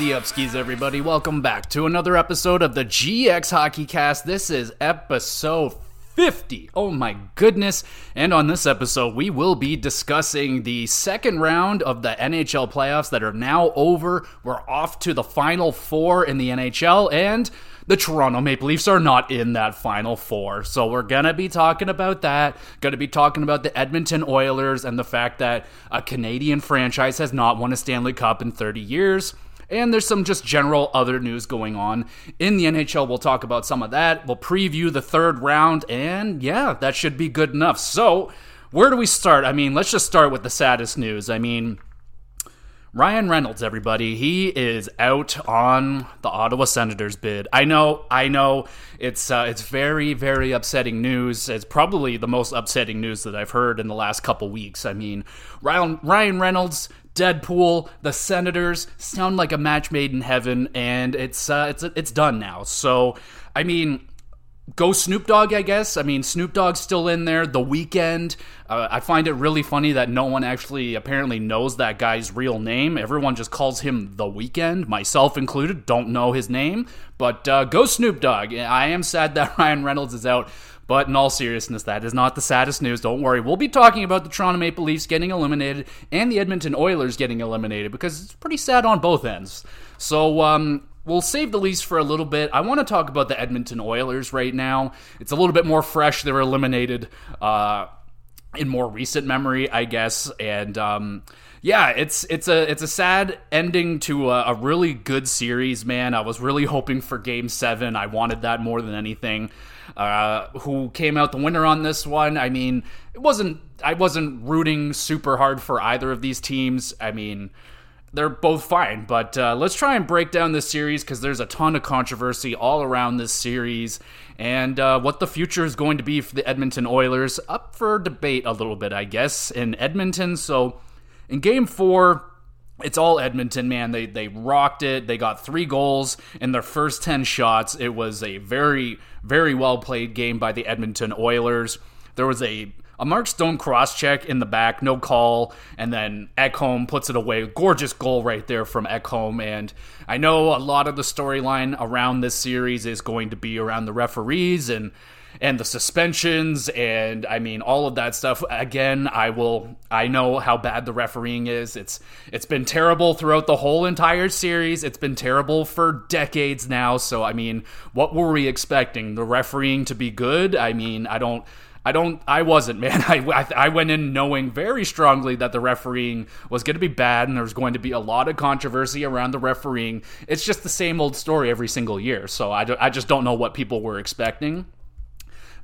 The upskis, everybody? Welcome back to another episode of the GX Hockey Cast. This is episode 50. Oh my goodness. And on this episode, we will be discussing the second round of the NHL playoffs that are now over. We're off to the final four in the NHL, and the Toronto Maple Leafs are not in that final four. So we're going to be talking about that. Going to be talking about the Edmonton Oilers and the fact that a Canadian franchise has not won a Stanley Cup in 30 years. And there's some just general other news going on in the NHL. We'll talk about some of that. We'll preview the third round, and yeah, that should be good enough. So, where do we start? I mean, let's just start with the saddest news. I mean, Ryan Reynolds, everybody, he is out on the Ottawa Senators bid. I know, I know, it's uh, it's very, very upsetting news. It's probably the most upsetting news that I've heard in the last couple weeks. I mean, Ryan, Ryan Reynolds, Deadpool, the Senators sound like a match made in heaven, and it's uh, it's it's done now. So, I mean, go Snoop Dogg, I guess. I mean, Snoop Dogg's still in there. The Weeknd. Uh, I find it really funny that no one actually apparently knows that guy's real name. Everyone just calls him The Weeknd, myself included. Don't know his name, but uh, go Snoop Dogg. I am sad that Ryan Reynolds is out. But in all seriousness, that is not the saddest news. Don't worry. We'll be talking about the Toronto Maple Leafs getting eliminated and the Edmonton Oilers getting eliminated because it's pretty sad on both ends. So, um, we'll save the Leafs for a little bit. I want to talk about the Edmonton Oilers right now. It's a little bit more fresh. They were eliminated uh, in more recent memory, I guess, and um, yeah, it's it's a it's a sad ending to a, a, really good series, man. I was really hoping for Game Seven. I wanted that more than anything. Uh, who came out the winner on this one? I mean, it wasn't. I wasn't rooting super hard for either of these teams. I mean they're both fine. But uh, let's try and break down this series because there's a ton of controversy all around this series and uh, what the future is going to be for the Edmonton Oilers. Up for debate a little bit, I guess, in Edmonton. So in game four, it's all Edmonton, man. They they rocked it. They got three goals in their first ten shots. It was a very very well played game by the Edmonton Oilers. There was a a Mark Stone cross check in the back, no call, and then Ekholm puts it away. Gorgeous goal right there from Ekholm. And I know a lot of the storyline around this series is going to be around the referees and and the suspensions and I mean all of that stuff again I will I know how bad the refereeing is it's it's been terrible throughout the whole entire series it's been terrible for decades now so I mean what were we expecting the refereeing to be good I mean I don't I don't. I wasn't, man. I, I, I went in knowing very strongly that the refereeing was going to be bad, and there was going to be a lot of controversy around the refereeing. It's just the same old story every single year. So I, I just don't know what people were expecting.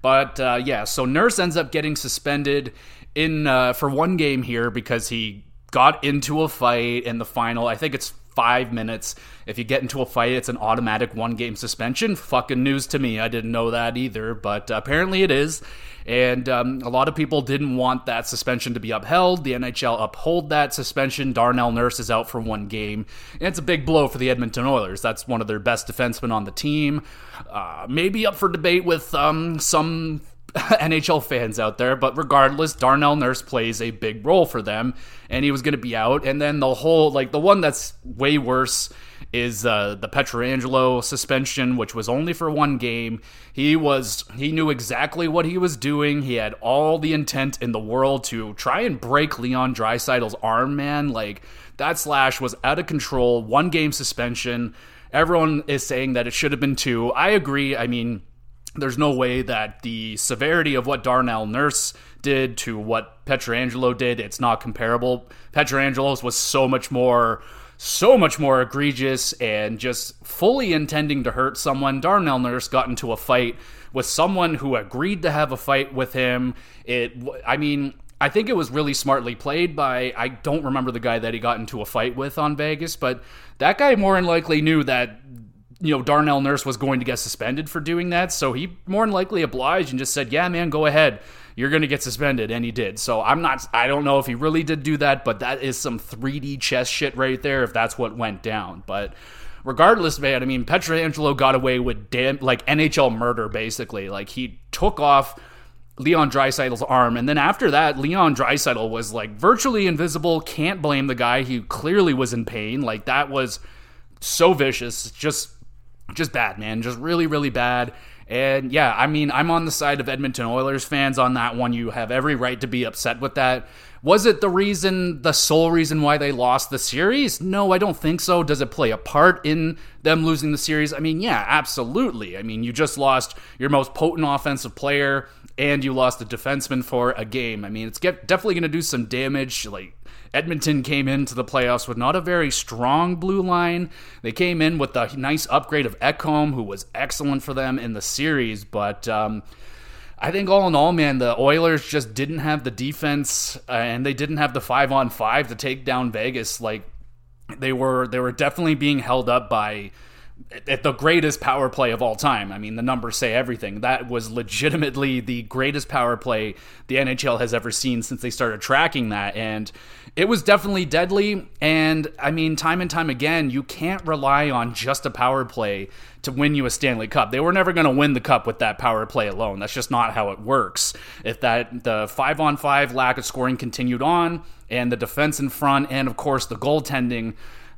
But uh, yeah, so Nurse ends up getting suspended in uh, for one game here because he got into a fight in the final. I think it's five minutes. If you get into a fight, it's an automatic one game suspension. Fucking news to me. I didn't know that either, but apparently it is. And um, a lot of people didn't want that suspension to be upheld. The NHL uphold that suspension. Darnell Nurse is out for one game. And it's a big blow for the Edmonton Oilers. That's one of their best defensemen on the team. Uh, maybe up for debate with um, some NHL fans out there, but regardless, Darnell Nurse plays a big role for them, and he was going to be out. And then the whole, like, the one that's way worse is uh, the Pietrangelo suspension, which was only for one game. He was he knew exactly what he was doing. He had all the intent in the world to try and break Leon Draisaitl's arm. Man, like that slash was out of control. One game suspension. Everyone is saying that it should have been two. I agree. I mean there's no way that the severity of what Darnell Nurse did to what Pietrangelo did, it's not comparable. Pietrangelo's was so much more so much more egregious and just fully intending to hurt someone. Darnell Nurse got into a fight with someone who agreed to have a fight with him. It I mean, I think it was really smartly played by I don't remember the guy that he got into a fight with on Vegas, but that guy more than likely knew that you know, Darnell Nurse was going to get suspended for doing that. So he more than likely obliged and just said, yeah, man, go ahead. You're going to get suspended. And he did. So I'm not, I don't know if he really did do that, but that is some 3D chess shit right there if that's what went down. But regardless, man, I mean, Pietrangelo got away with damn, like NHL murder, basically. Like he took off. Leon Draisaitl's arm. And then after that, Leon Draisaitl was like virtually invisible. Can't blame the guy. He clearly was in pain. Like that was so vicious, just just bad, man, just really really bad. And yeah, I mean, I'm on the side of Edmonton Oilers fans on that one. You have every right to be upset with that. Was it the reason, the sole reason why they lost the series? No, I don't think so. Does it play a part in them losing the series? I mean, yeah, absolutely. I mean, you just lost your most potent offensive player and you lost a defenseman for a game. I mean, it's get, definitely going to do some damage. Like, Edmonton came into the playoffs with not a very strong blue line. They came in with the nice upgrade of Ekholm, who was excellent for them in the series, but. Um, I think all in all, man, the Oilers just didn't have the defense, uh, and they didn't have the five on five to take down Vegas. Like they were, they were definitely being held up by at the greatest power play of all time. I mean, the numbers say everything. That was legitimately the greatest power play the NHL has ever seen since they started tracking that. And it was definitely deadly. And I mean, time and time again, you can't rely on just a power play to win you a Stanley Cup. They were never going to win the cup with that power play alone. That's just not how it works. If that the 5 on 5 lack of scoring continued on and the defense in front and of course the goaltending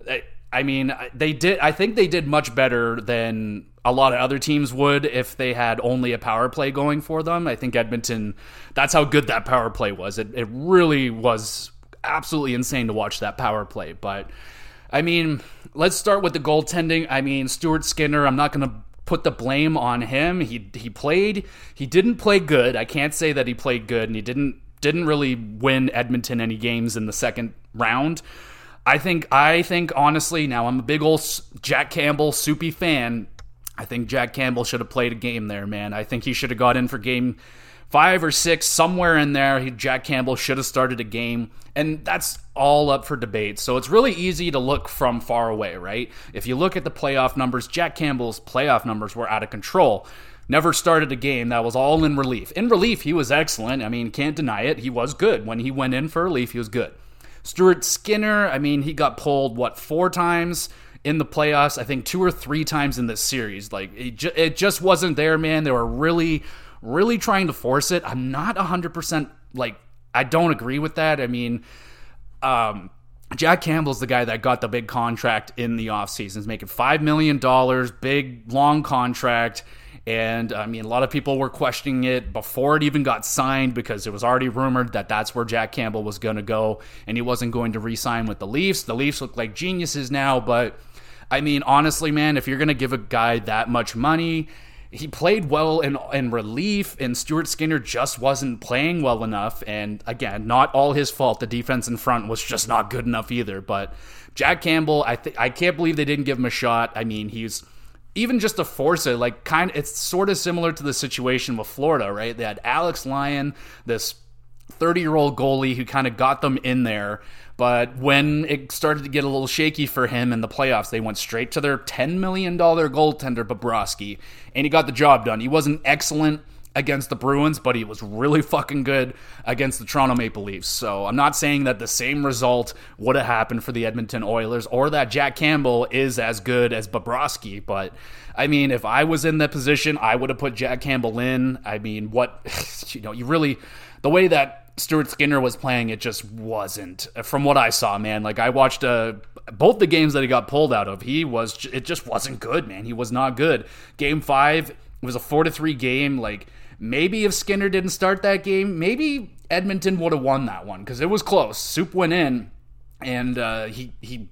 eh, I mean, they did. I think they did much better than a lot of other teams would if they had only a power play going for them. I think Edmonton. That's how good that power play was. It it really was absolutely insane to watch that power play. But I mean, let's start with the goaltending. I mean, Stuart Skinner. I'm not going to put the blame on him. He he played. He didn't play good. I can't say that he played good, and he didn't didn't really win Edmonton any games in the second round. I think I think honestly now I'm a big old Jack Campbell soupy fan. I think Jack Campbell should have played a game there, man. I think he should have got in for game five or six, somewhere in there. He, Jack Campbell should have started a game, and that's all up for debate. So it's really easy to look from far away, right? If you look at the playoff numbers, Jack Campbell's playoff numbers were out of control. Never started a game that was all in relief. In relief, he was excellent. I mean, can't deny it. He was good. When he went in for relief, he was good. Stuart Skinner, I mean, he got pulled, what, four times in the playoffs? I think two or three times in this series. Like, it, ju- it just wasn't there, man. They were really, really trying to force it. I'm not 100% like, I don't agree with that. I mean, um, Jack Campbell's the guy that got the big contract in the offseason. He's making $5 million, big, long contract. And I mean, a lot of people were questioning it before it even got signed because it was already rumored that that's where Jack Campbell was going to go and he wasn't going to re sign with the Leafs. The Leafs look like geniuses now, but I mean, honestly, man, if you're going to give a guy that much money, he played well in, in relief, and Stuart Skinner just wasn't playing well enough. And again, not all his fault. The defense in front was just not good enough either. But Jack Campbell, I th- I can't believe they didn't give him a shot. I mean, he's even just to force it, like kind, it's sort of similar to the situation with Florida, right? They had Alex Lyon, this 30 year old goalie who kind of got them in there. But when it started to get a little shaky for him in the playoffs, they went straight to their $10 million goaltender, Bobrovsky, and he got the job done. He wasn't excellent against the Bruins, but he was really fucking good against the Toronto Maple Leafs. So I'm not saying that the same result would have happened for the Edmonton Oilers or that Jack Campbell is as good as Bobrovsky, but I mean, if I was in that position, I would have put Jack Campbell in. I mean, what you know, you really the way that Stuart Skinner was playing, it just wasn't. From what I saw, man, like I watched uh, both the games that he got pulled out of. He was, it just wasn't good, man. He was not good. Game five, it was a four to three game. Like Maybe if Skinner didn't start that game, maybe Edmonton would have won that one because it was close. Soup went in, and uh, he he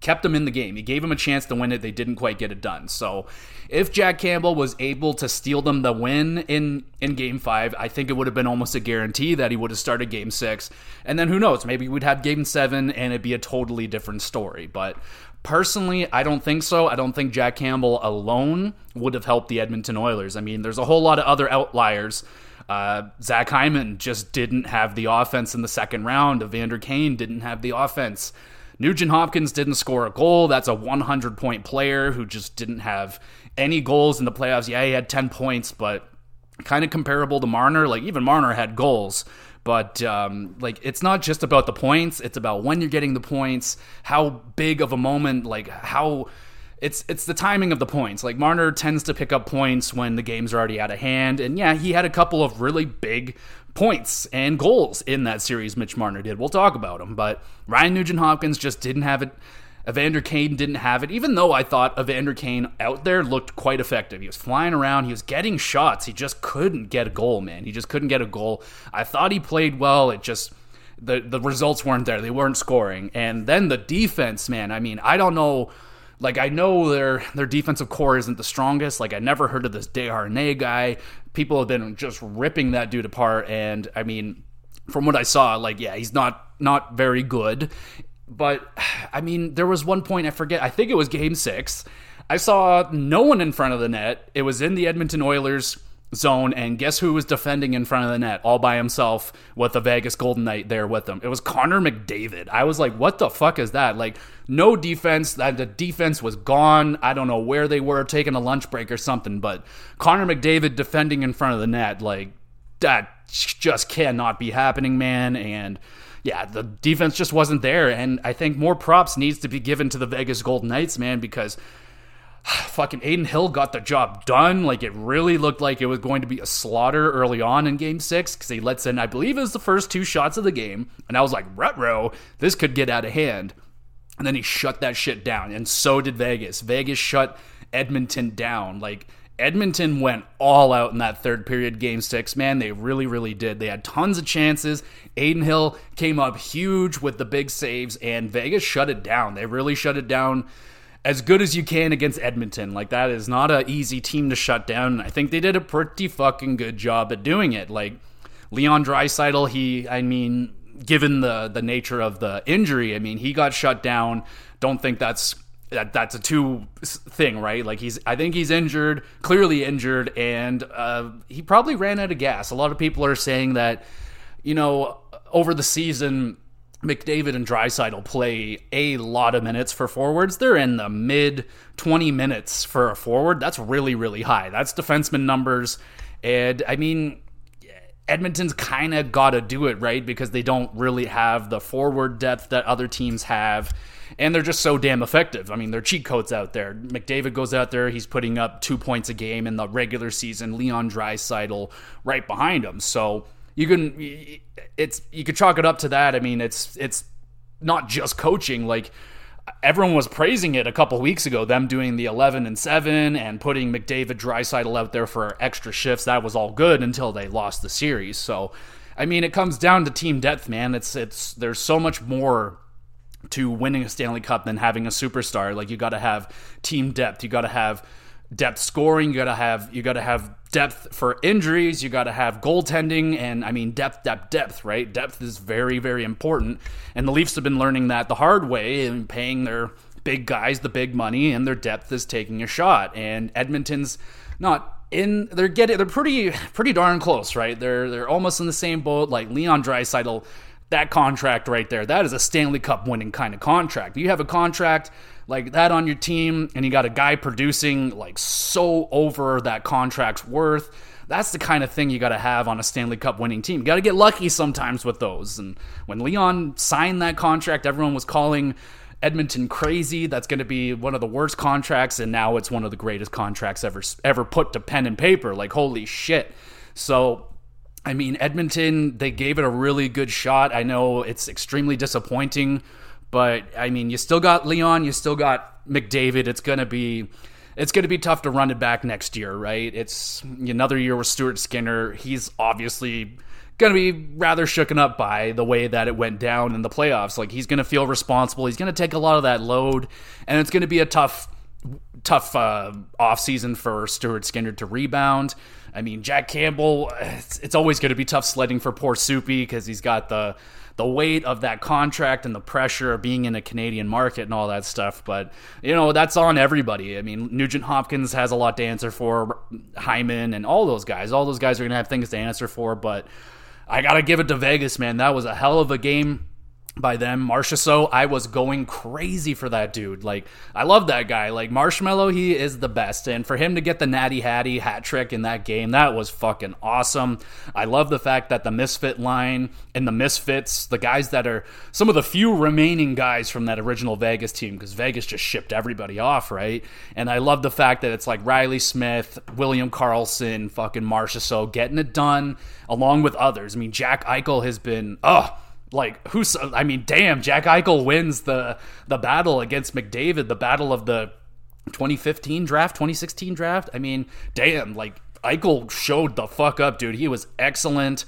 kept them in the game. He gave them a chance to win it. They didn't quite get it done. So, if Jack Campbell was able to steal them the win in in Game Five, I think it would have been almost a guarantee that he would have started Game Six. And then who knows? Maybe we'd have Game Seven, and it'd be a totally different story. But Personally, I don't think so. I don't think Jack Campbell alone would have helped the Edmonton Oilers. I mean, there's a whole lot of other outliers. Uh, Zach Hyman just didn't have the offense in the second round. Evander Kane didn't have the offense. Nugent Hopkins didn't score a goal. That's a 100 point player who just didn't have any goals in the playoffs. Yeah, he had 10 points, but kind of comparable to Marner. Like, even Marner had goals. But um, like, it's not just about the points; it's about when you're getting the points, how big of a moment, like how it's it's the timing of the points. Like Marner tends to pick up points when the game's are already out of hand, and yeah, he had a couple of really big points and goals in that series. Mitch Marner did. We'll talk about him, but Ryan Nugent Hopkins just didn't have it Evander Kane didn't have it, even though I thought Evander Kane out there looked quite effective. He was flying around, he was getting shots, he just couldn't get a goal, man. He just couldn't get a goal. I thought he played well, it just the the results weren't there. They weren't scoring. And then the defense, man. I mean, I don't know like I know their their defensive core isn't the strongest. Like I never heard of this Desharnais guy. People have been just ripping that dude apart and I mean from what I saw, like yeah, he's not not very good. But I mean, there was one point I forget. I think it was Game Six. I saw no one in front of the net. It was in the Edmonton Oilers zone, and guess who was defending in front of the net all by himself with the Vegas Golden Knight there with him? It was Connor McDavid. I was like, what the fuck is that? Like, no defense. The defense was gone. I don't know where they were, taking a lunch break or something. But Connor McDavid defending in front of the net, like that just cannot be happening, man. And yeah, the defense just wasn't there. And I think more props needs to be given to the Vegas Golden Knights, man, because fucking Adin Hill got the job done. Like it really looked like it was going to be a slaughter early on in game six because he lets in, I believe it was the first two shots of the game. And I was like, retro, this could get out of hand. And then he shut that shit down. And so did Vegas. Vegas shut Edmonton down. Like Edmonton went all out in that third period game six. Man, they really, really did. They had tons of chances. Adin Hill came up huge with the big saves, and Vegas shut it down. They really shut it down as good as you can against Edmonton. Like, that is not an easy team to shut down. I think they did a pretty fucking good job at doing it. Like, Leon Draisaitl, he, I mean, given the, the nature of the injury, I mean, he got shut down. Don't think that's that that's a two thing, right? Like he's, I think he's injured, clearly injured, and uh, he probably ran out of gas. A lot of people are saying that, you know, over the season, McDavid and Draisaitl will play a lot of minutes for forwards. They're in the mid 20 minutes for a forward. That's really, really high. That's defenseman numbers. And I mean, Edmonton's kind of got to do it, right? Because they don't really have the forward depth that other teams have and they're just so damn effective. I mean, they're cheat codes out there. McDavid goes out there, he's putting up two points a game in the regular season. Leon Draisaitl right behind him. So you can it's you could chalk it up to that. I mean, it's it's not just coaching. Like everyone was praising it a couple weeks ago. Them doing the eleven and seven and putting McDavid Draisaitl out there for extra shifts. That was all good until they lost the series. So. I mean, it comes down to team depth, man. It's it's there's so much more to winning a Stanley Cup than having a superstar. Like you got to have team depth. You got to have depth scoring. You got to have you got to have depth for injuries. You got to have goaltending, and I mean depth, depth, depth. Right? Depth is very, very important. And the Leafs have been learning that the hard way and paying their big guys the big money, and their depth is taking a shot. And Edmonton's not in they're getting they're pretty pretty darn close, right? They're they're almost in the same boat. Like Leon Draisaitl that contract right there, that is a Stanley Cup winning kind of contract. You have a contract like that on your team and you got a guy producing like so over that contract's worth. That's the kind of thing you got to have on a Stanley Cup winning team. You got to get lucky sometimes with those. And when Leon signed that contract, everyone was calling Edmonton crazy. That's going to be one of the worst contracts and now it's one of the greatest contracts ever ever put to pen and paper. Like holy shit. So I mean, Edmonton, they gave it a really good shot. I know it's extremely disappointing, but I mean, you still got Leon, you still got McDavid. It's going to be it's going to be tough to run it back next year, right? It's another year with Stuart Skinner. He's obviously going to be rather shooken up by the way that it went down in the playoffs. Like he's going to feel responsible. He's going to take a lot of that load, and it's going to be a tough, tough uh, off season for Stuart Skinner to rebound. I mean, Jack Campbell, it's, it's always going to be tough sledding for poor Soupy because he's got the the weight of that contract and the pressure of being in a Canadian market and all that stuff. But, you know, that's on everybody. I mean, Nugent Hopkins has a lot to answer for, Hyman and all those guys. All those guys are going to have things to answer for. But I got to give it to Vegas, man. That was a hell of a game by them. Marchessault, I was going crazy for that dude. Like, I love that guy. Like, Marshmallow, he is the best. And for him to get the Natty Hattie hat trick in that game, that was fucking awesome. I love the fact that the Misfit line and the Misfits, the guys that are some of the few remaining guys from that original Vegas team, because Vegas just shipped everybody off, right? And I love the fact that it's like Reilly Smith, William Karlsson, fucking Marchessault getting it done along with others. I mean, Jack Eichel has been, oh, like who's I mean, damn, Jack Eichel wins the the battle against McDavid, the battle of the 2015 draft, 2016 draft. I mean, damn, like Eichel showed the fuck up, dude. He was excellent.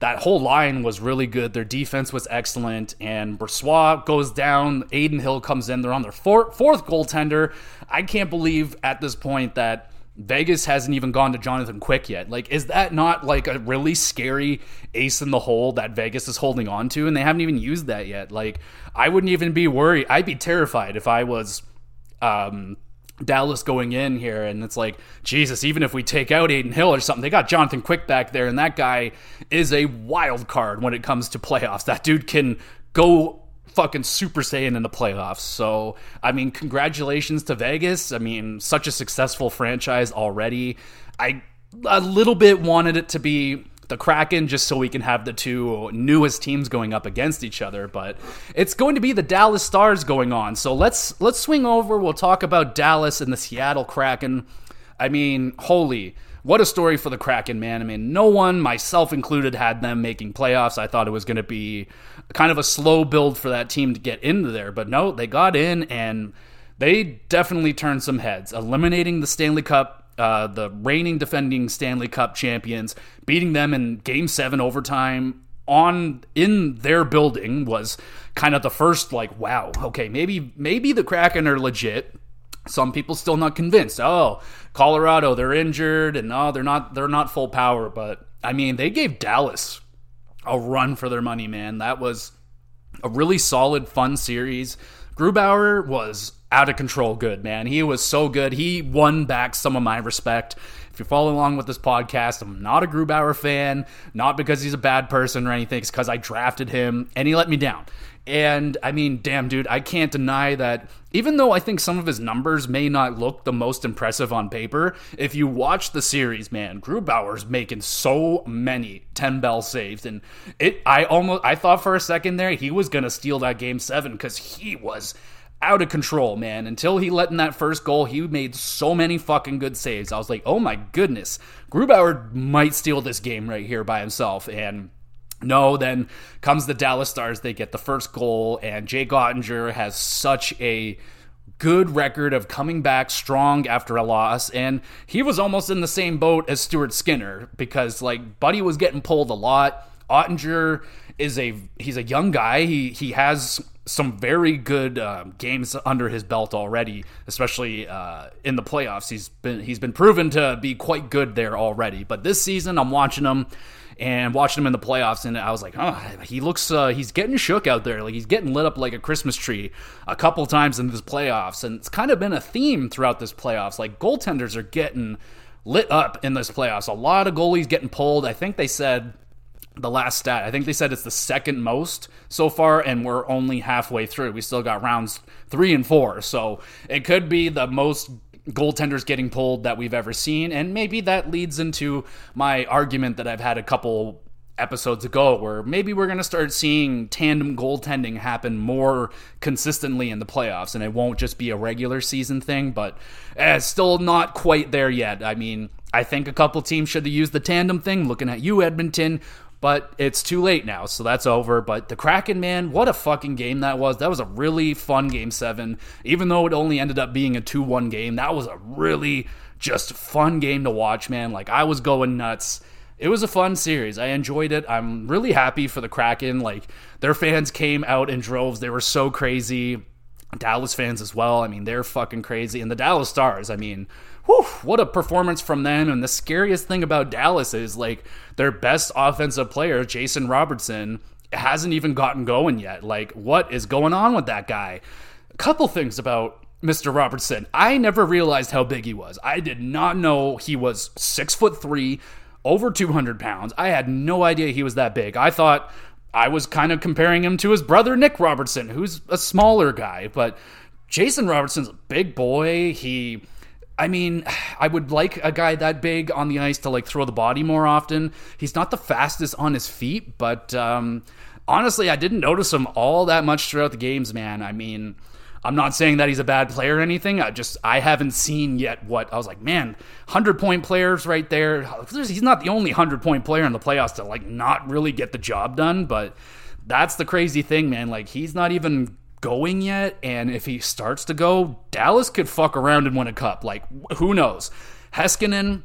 That whole line was really good. Their defense was excellent. And Brossoit goes down. Adin Hill comes in. They're on their four, fourth goaltender. I can't believe at this point that Vegas hasn't even gone to Jonathan Quick yet. Like, is that not like a really scary ace in the hole that Vegas is holding on to? And they haven't even used that yet. Like, I wouldn't even be worried. I'd be terrified if I was um, Dallas going in here, and it's like, Jesus, even if we take out Adin Hill or something, they got Jonathan Quick back there, and that guy is a wild card when it comes to playoffs. That dude can go fucking Super Saiyan in the playoffs. So, I mean, congratulations to Vegas. I mean, such a successful franchise already. I a little bit wanted it to be the Kraken just so we can have the two newest teams going up against each other. But it's going to be the Dallas Stars going on. So let's let's swing over. We'll talk about Dallas and the Seattle Kraken. I mean, holy. What a story for the Kraken, man. I mean, no one, myself included, had them making playoffs. I thought it was going to be kind of a slow build for that team to get into there. But no, they got in and they definitely turned some heads, eliminating the Stanley Cup uh, the reigning defending Stanley Cup champions, beating them in Game Seven overtime on in their building was kind of the first like, wow, okay, maybe maybe the Kraken are legit. Some people still not convinced. Oh, Colorado, they're injured, and no, they're not they're not full power. But I mean, they gave Dallas a run for their money, man. That was a really solid, fun series. Grubauer was out of control good, man. He was so good. He won back some of my respect. If you follow along with this podcast, I'm not a Grubauer fan, not because he's a bad person or anything, it's because I drafted him and he let me down. And I mean, damn, dude, I can't deny that even though I think some of his numbers may not look the most impressive on paper, if you watch the series, man, Grubauer's making so many 10 bell saves. And it, I almost, I thought for a second there he was to steal that game seven because he was out of control, man. Until he let in that first goal, he made so many fucking good saves. I was like, oh my goodness, Grubauer might steal this game right here by himself. And no, then comes the Dallas Stars. They get the first goal, and Jay Oettinger has such a good record of coming back strong after a loss and he was almost in the same boat as Stuart Skinner because like Buddy was getting pulled a lot Oettinger is a he's a young guy he he has some very good uh, games under his belt already, especially uh, in the playoffs. He's been he's been proven to be quite good there already. But this season, I'm watching him and watching him in the playoffs, and I was like, oh, he looks uh, he's getting shook out there. Like he's getting lit up like a Christmas tree a couple times in this playoffs, and it's kind of been a theme throughout this playoffs. Like goaltenders are getting lit up in this playoffs. A lot of goalies getting pulled. I think they said the last stat. I think they said it's the second most so far, and we're only halfway through. We still got rounds three and four, so it could be the most goaltenders getting pulled that we've ever seen, and maybe that leads into my argument that I've had a couple episodes ago where maybe we're going to start seeing tandem goaltending happen more consistently in the playoffs and it won't just be a regular season thing but eh, it's still not quite there yet. I mean i think a couple teams should have used the tandem thing. Looking at you edmonton but it's too late now, so that's over. But the Kraken, man, what a fucking game that was. That was a really fun game seven. Even though it only ended up being a 2 1 game, that was a really just fun game to watch, man. Like, I was going nuts. It was a fun series. I enjoyed it. I'm really happy for the Kraken. Like, their fans came out in droves. They were so crazy. Dallas fans as well. I mean, they're fucking crazy. And the Dallas Stars, I mean, whew, what a performance from them. And the scariest thing about Dallas is like their best offensive player, Jason Robertson, hasn't even gotten going yet. Like, what is going on with that guy? A couple things about Mr. Robertson. I never realized how big he was. I did not know he was six foot three, over 200 pounds. I had no idea he was that big. I thought I was kind of comparing him to his brother, Nick Robertson, who's a smaller guy, but Jason Robertson's a big boy. He I mean, I would like a guy that big on the ice to like throw the body more often. He's not the fastest on his feet, but um, honestly, I didn't notice him all that much throughout the games, man. I mean, I'm not saying that he's a bad player or anything. I just I haven't seen yet what I was like, man, 100 point players right there. He's not the only 100 point player in the playoffs to like not really get the job done, but that's the crazy thing, man. Like he's not even going yet, and if he starts to go, Dallas could fuck around and win a cup. Like who knows? Heiskanen,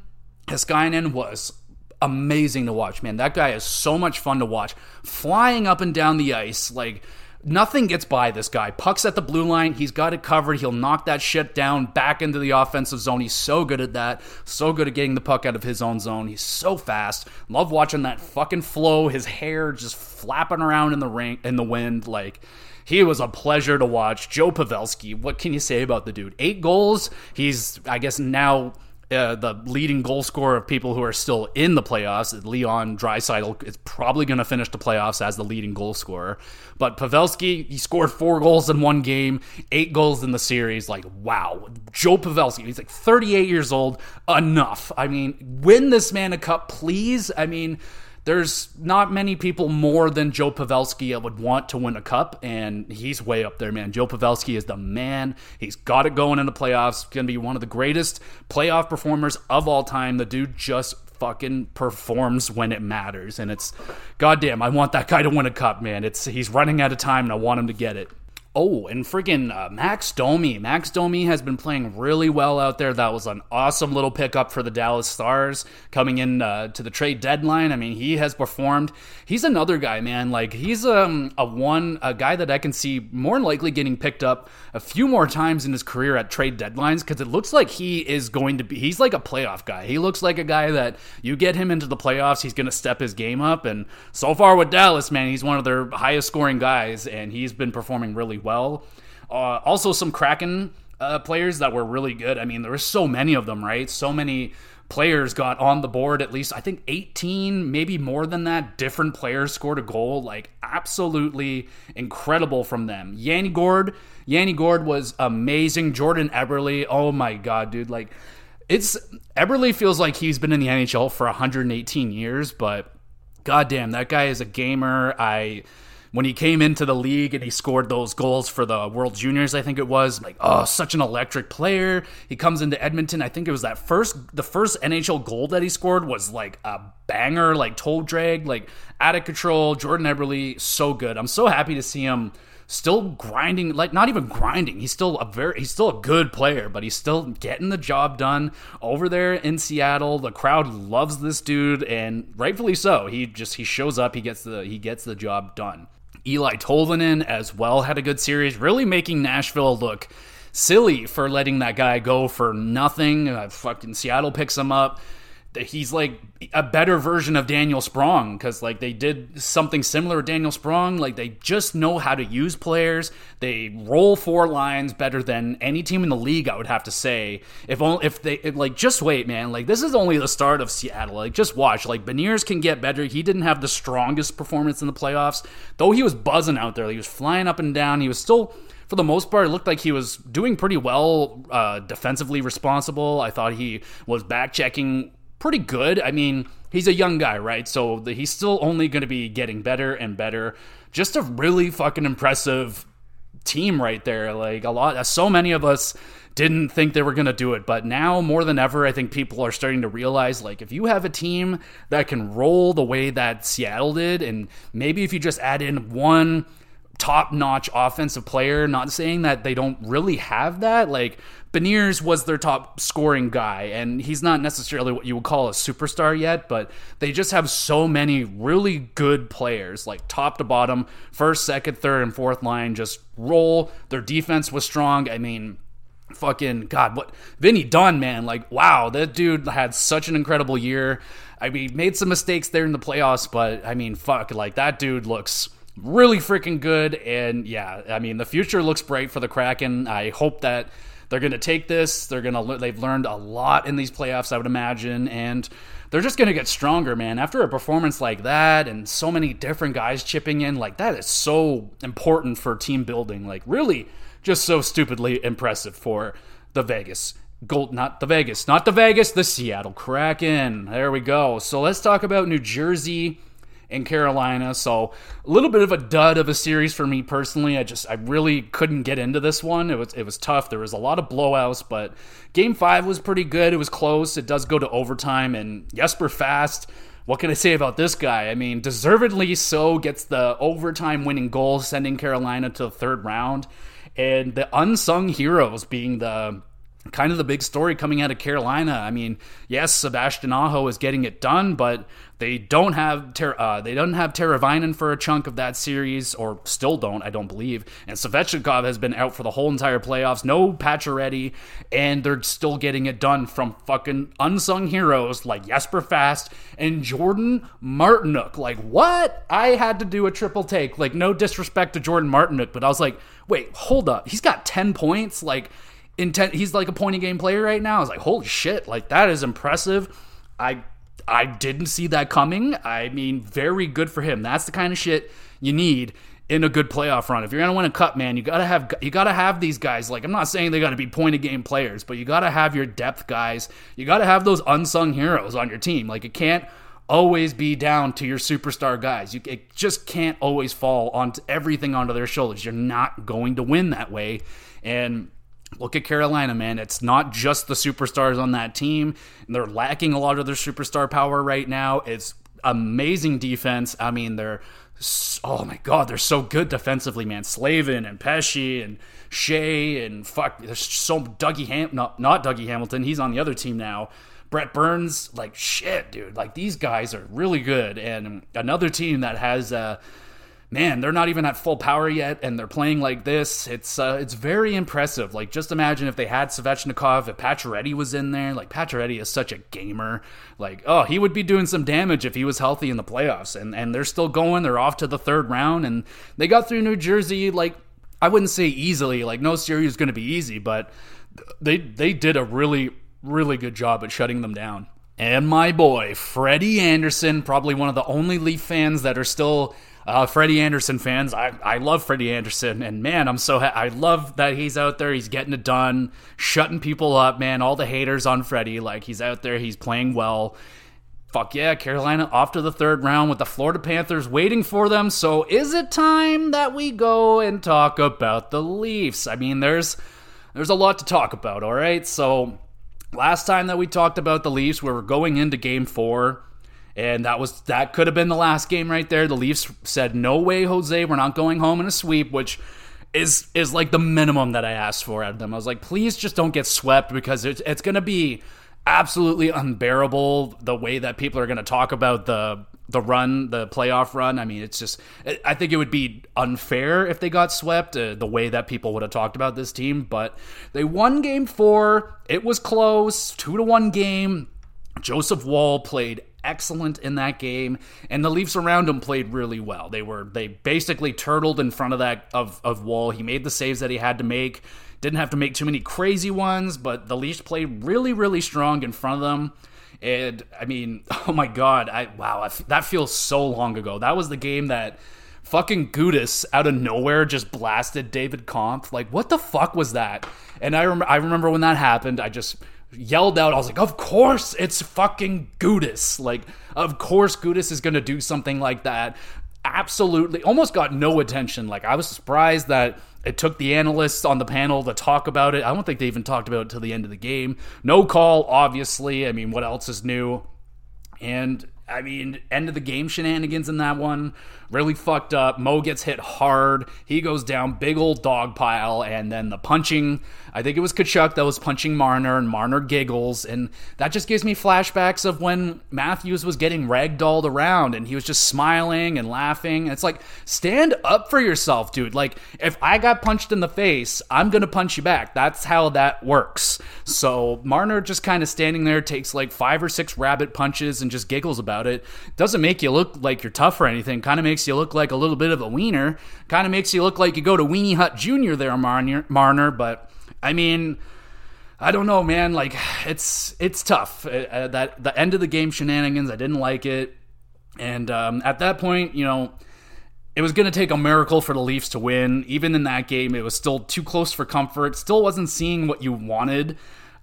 Heiskanen was amazing to watch, man. That guy is so much fun to watch. Flying up and down the ice, like nothing gets by this guy. Pucks at the blue line, he's got it covered. He'll knock that shit down back into the offensive zone. He's so good at that. So good at getting the puck out of his own zone. He's so fast. Love watching that fucking flow. His hair just flapping around in the ring in the wind like he was a pleasure to watch. Joe Pavelski, what can you say about the dude? Eight goals. He's, I guess, now uh, the leading goal scorer of people who are still in the playoffs. Leon Draisaitl is probably going to finish the playoffs as the leading goal scorer. But Pavelski, he scored four goals in one game, eight goals in the series. Like, wow. Joe Pavelski, he's like 38 years old. Enough. I mean, win this man a cup, please. I mean, there's not many people more than Joe Pavelski that would want to win a cup, and he's way up there, man. Joe Pavelski is the man. He's got it going in the playoffs. Going to be one of the greatest playoff performers of all time. The dude just fucking performs when it matters, and it's goddamn. I want that guy to win a cup, man. It's he's running out of time, and I want him to get it. Oh, and freaking uh, Max Domi. Max Domi has been playing really well out there. That was an awesome little pickup for the Dallas Stars coming in uh, to the trade deadline. I mean, he has performed. He's another guy, man. Like he's um, a one a guy that I can see more than likely getting picked up a few more times in his career at trade deadlines because it looks like he is going to be. He's like a playoff guy. He looks like a guy that you get him into the playoffs, he's going to step his game up. And so far with Dallas, man, he's one of their highest scoring guys, and he's been performing really well. Uh, also, some Kraken uh, players that were really good. I mean, there were so many of them, right? So many players got on the board at least i think 18 maybe more than that different players scored a goal like absolutely incredible from them yanni gourde yanni gourde was amazing jordan eberle oh my god dude like it's eberle feels like he's been in the nhl for 118 years but goddamn that guy is a gamer i when he came into the league and he scored those goals for the World Juniors, I think it was like, oh, such an electric player. He comes into Edmonton. I think it was that first, the first NHL goal that he scored was like a banger, like toe drag, like out of control. Jordan Eberle, so good. I'm so happy to see him still grinding like not even grinding he's still a very he's still a good player but he's still getting the job done over there in Seattle the crowd loves this dude and rightfully so he just he shows up he gets the he gets the job done Eeli Tolvanen as well had a good series, really making Nashville look silly for letting that guy go for nothing. Uh, fucking Seattle picks him up. He's like a better version of Daniel Sprong because like they did something similar with Daniel Sprong. Like they just know how to use players. They roll four lines better than any team in the league. I would have to say. If only if they if, like just wait, man. Like this is only the start of Seattle. Like just watch. Like Beniers can get better. He didn't have the strongest performance in the playoffs, though. He was buzzing out there. He was flying up and down. He was still for the most part, it looked like he was doing pretty well, uh, defensively responsible. I thought he was back checking pretty good. I mean, he's a young guy, right? So the, he's still only going to be getting better and better. Just a really fucking impressive team right there. Like a lot, so many of us didn't think they were going to do it, but now more than ever, I think people are starting to realize like if you have a team that can roll the way that Seattle did, and maybe if you just add in one top notch offensive player, not saying that they don't really have that, like Beniers was their top scoring guy, and he's not necessarily what you would call a superstar yet, but they just have so many really good players, like top to bottom, first, second, third, and fourth line just roll. Their defense was strong. I mean, fucking God, what Vinny Dunn, man, like wow, that dude had such an incredible year. I mean, made some mistakes there in the playoffs, but I mean, fuck, like that dude looks really freaking good. And yeah, I mean, the future looks bright for the Kraken. I hope that they're going to take this. They're going to. They've learned a lot in these playoffs, I would imagine, and they're just going to get stronger, man. After a performance like that, and so many different guys chipping in, like that is so important for team building. Like really, just so stupidly impressive for the Vegas Gold, not the Vegas, not the Vegas, the Seattle Kraken. There we go. So let's talk about New Jersey in Carolina. So a little bit of a dud of a series for me personally. I just I really couldn't get into this one. It was it was tough. There was a lot of blowouts, but game five was pretty good. It was close. It does go to overtime, and Jesper Fast what can I say about this guy? I mean, deservedly so, gets the overtime winning goal, sending Carolina to the third round. And the unsung heroes being the kind of the big story coming out of Carolina. I mean, yes, Sebastian Aho is getting it done, but they don't have Ter- uh, they don't have Teravainen for a chunk of that series, or still don't, I don't believe. And Svechnikov has been out for the whole entire playoffs. No Pacioretty, and they're still getting it done from fucking unsung heroes like Jesper Fast and Jordan Martinook. Like what? I had to do a triple take. Like no disrespect to Jordan Martinook, but I was like, wait, hold up. He's got ten points. Like intent. He's like a point game player right now. I was like, holy shit, like that is impressive. I I didn't see that coming. I mean, very good for him. That's the kind of shit you need in a good playoff run. If you're gonna win a cup, man, you gotta have you gotta have these guys. Like I'm not saying they gotta be point of game players, but you gotta have your depth guys. You gotta have those unsung heroes on your team. Like it can't always be down to your superstar guys. You it just can't always fall onto everything onto their shoulders. You're not going to win that way. And Look at Carolina, man. It's not just the superstars on that team. They're lacking a lot of their superstar power right now. It's amazing defense. I mean, they're oh my god, they're so good defensively, man. Slavin and Pesce and Skjei and fuck, there's so Dougie Ham, not not Dougie Hamilton. He's on the other team now. Brent Burns, like shit, dude. Like these guys are really good, and another team that has. Uh, man, they're not even at full power yet, and they're playing like this. It's uh, it's very impressive. Like, just imagine if they had Svechnikov, if Pacioretty was in there. Like, Pacioretty is such a gamer. Like, oh, he would be doing some damage if he was healthy in the playoffs. And and they're still going. They're off to the third round, and they got through New Jersey. Like, I wouldn't say easily. Like, no series is going to be easy, but they they did a really really good job at shutting them down. And my boy, Freddie Andersen, probably one of the only Leaf fans that are still uh, Freddie Andersen fans, I, I love Freddie Andersen, and man, I'm so ha- I love that he's out there. He's getting it done, shutting people up, man. All the haters on Freddie, like he's out there, he's playing well. Fuck yeah, Carolina off to the third round with the Florida Panthers waiting for them. So is it time that we go and talk about the Leafs? I mean, there's there's a lot to talk about. All right, so last time that we talked about the Leafs, we were going into Game Four and that was that could have been the last game right there. The Leafs said, "No way, Jose, we're not going home in a sweep," which is is like the minimum that I asked for out of them. I was like, "Please just don't get swept because it's it's going to be absolutely unbearable the way that people are going to talk about the the run, the playoff run. I mean, it's just I think it would be unfair if they got swept uh, the way that people would have talked about this team, but they won game 4. It was close, 2 to 1 game. Joseph Woll played excellent in that game, and the Leafs around him played really well. They were they basically turtled in front of that of of Woll. He made the saves that he had to make. Didn't have to make too many crazy ones, but the Leafs played really really strong in front of them. And I mean, oh my god, I wow, I, that feels so long ago. That was the game that fucking Gudas out of nowhere just blasted David Kampf. Like, what the fuck was that? And I rem- I remember when that happened, I just yelled out. I was like, "Of course, it's fucking Gudas! Like, of course, Gudas is gonna do something like that." Absolutely, almost got no attention. Like, I was surprised that it took the analysts on the panel to talk about it. I don't think they even talked about it till the end of the game. No call, obviously. I mean, what else is new? And I mean, end of the game shenanigans in that one really fucked up. Mo gets hit hard. He goes down, big old dog pile, and then the punching. I think it was Tkachuk that was punching Marner, and Marner giggles, and that just gives me flashbacks of when Matthews was getting ragdolled around, and he was just smiling and laughing. It's like stand up for yourself, dude. Like if I got punched in the face, I'm gonna punch you back. That's how that works. So Marner just kind of standing there takes like five or six rabbit punches and just giggles about it. Doesn't make you look like you're tough or anything. Kind of makes makes you look like a little bit of a wiener. Kind of makes you look like you go to Weenie Hut Jr. there, Marner, Marner. But I mean, I don't know, man. Like it's it's tough. Uh, uh, that the end of the game shenanigans, I didn't like it. And um, at that point, you know, it was going to take a miracle for the Leafs to win. Even in that game, it was still too close for comfort. Still wasn't seeing what you wanted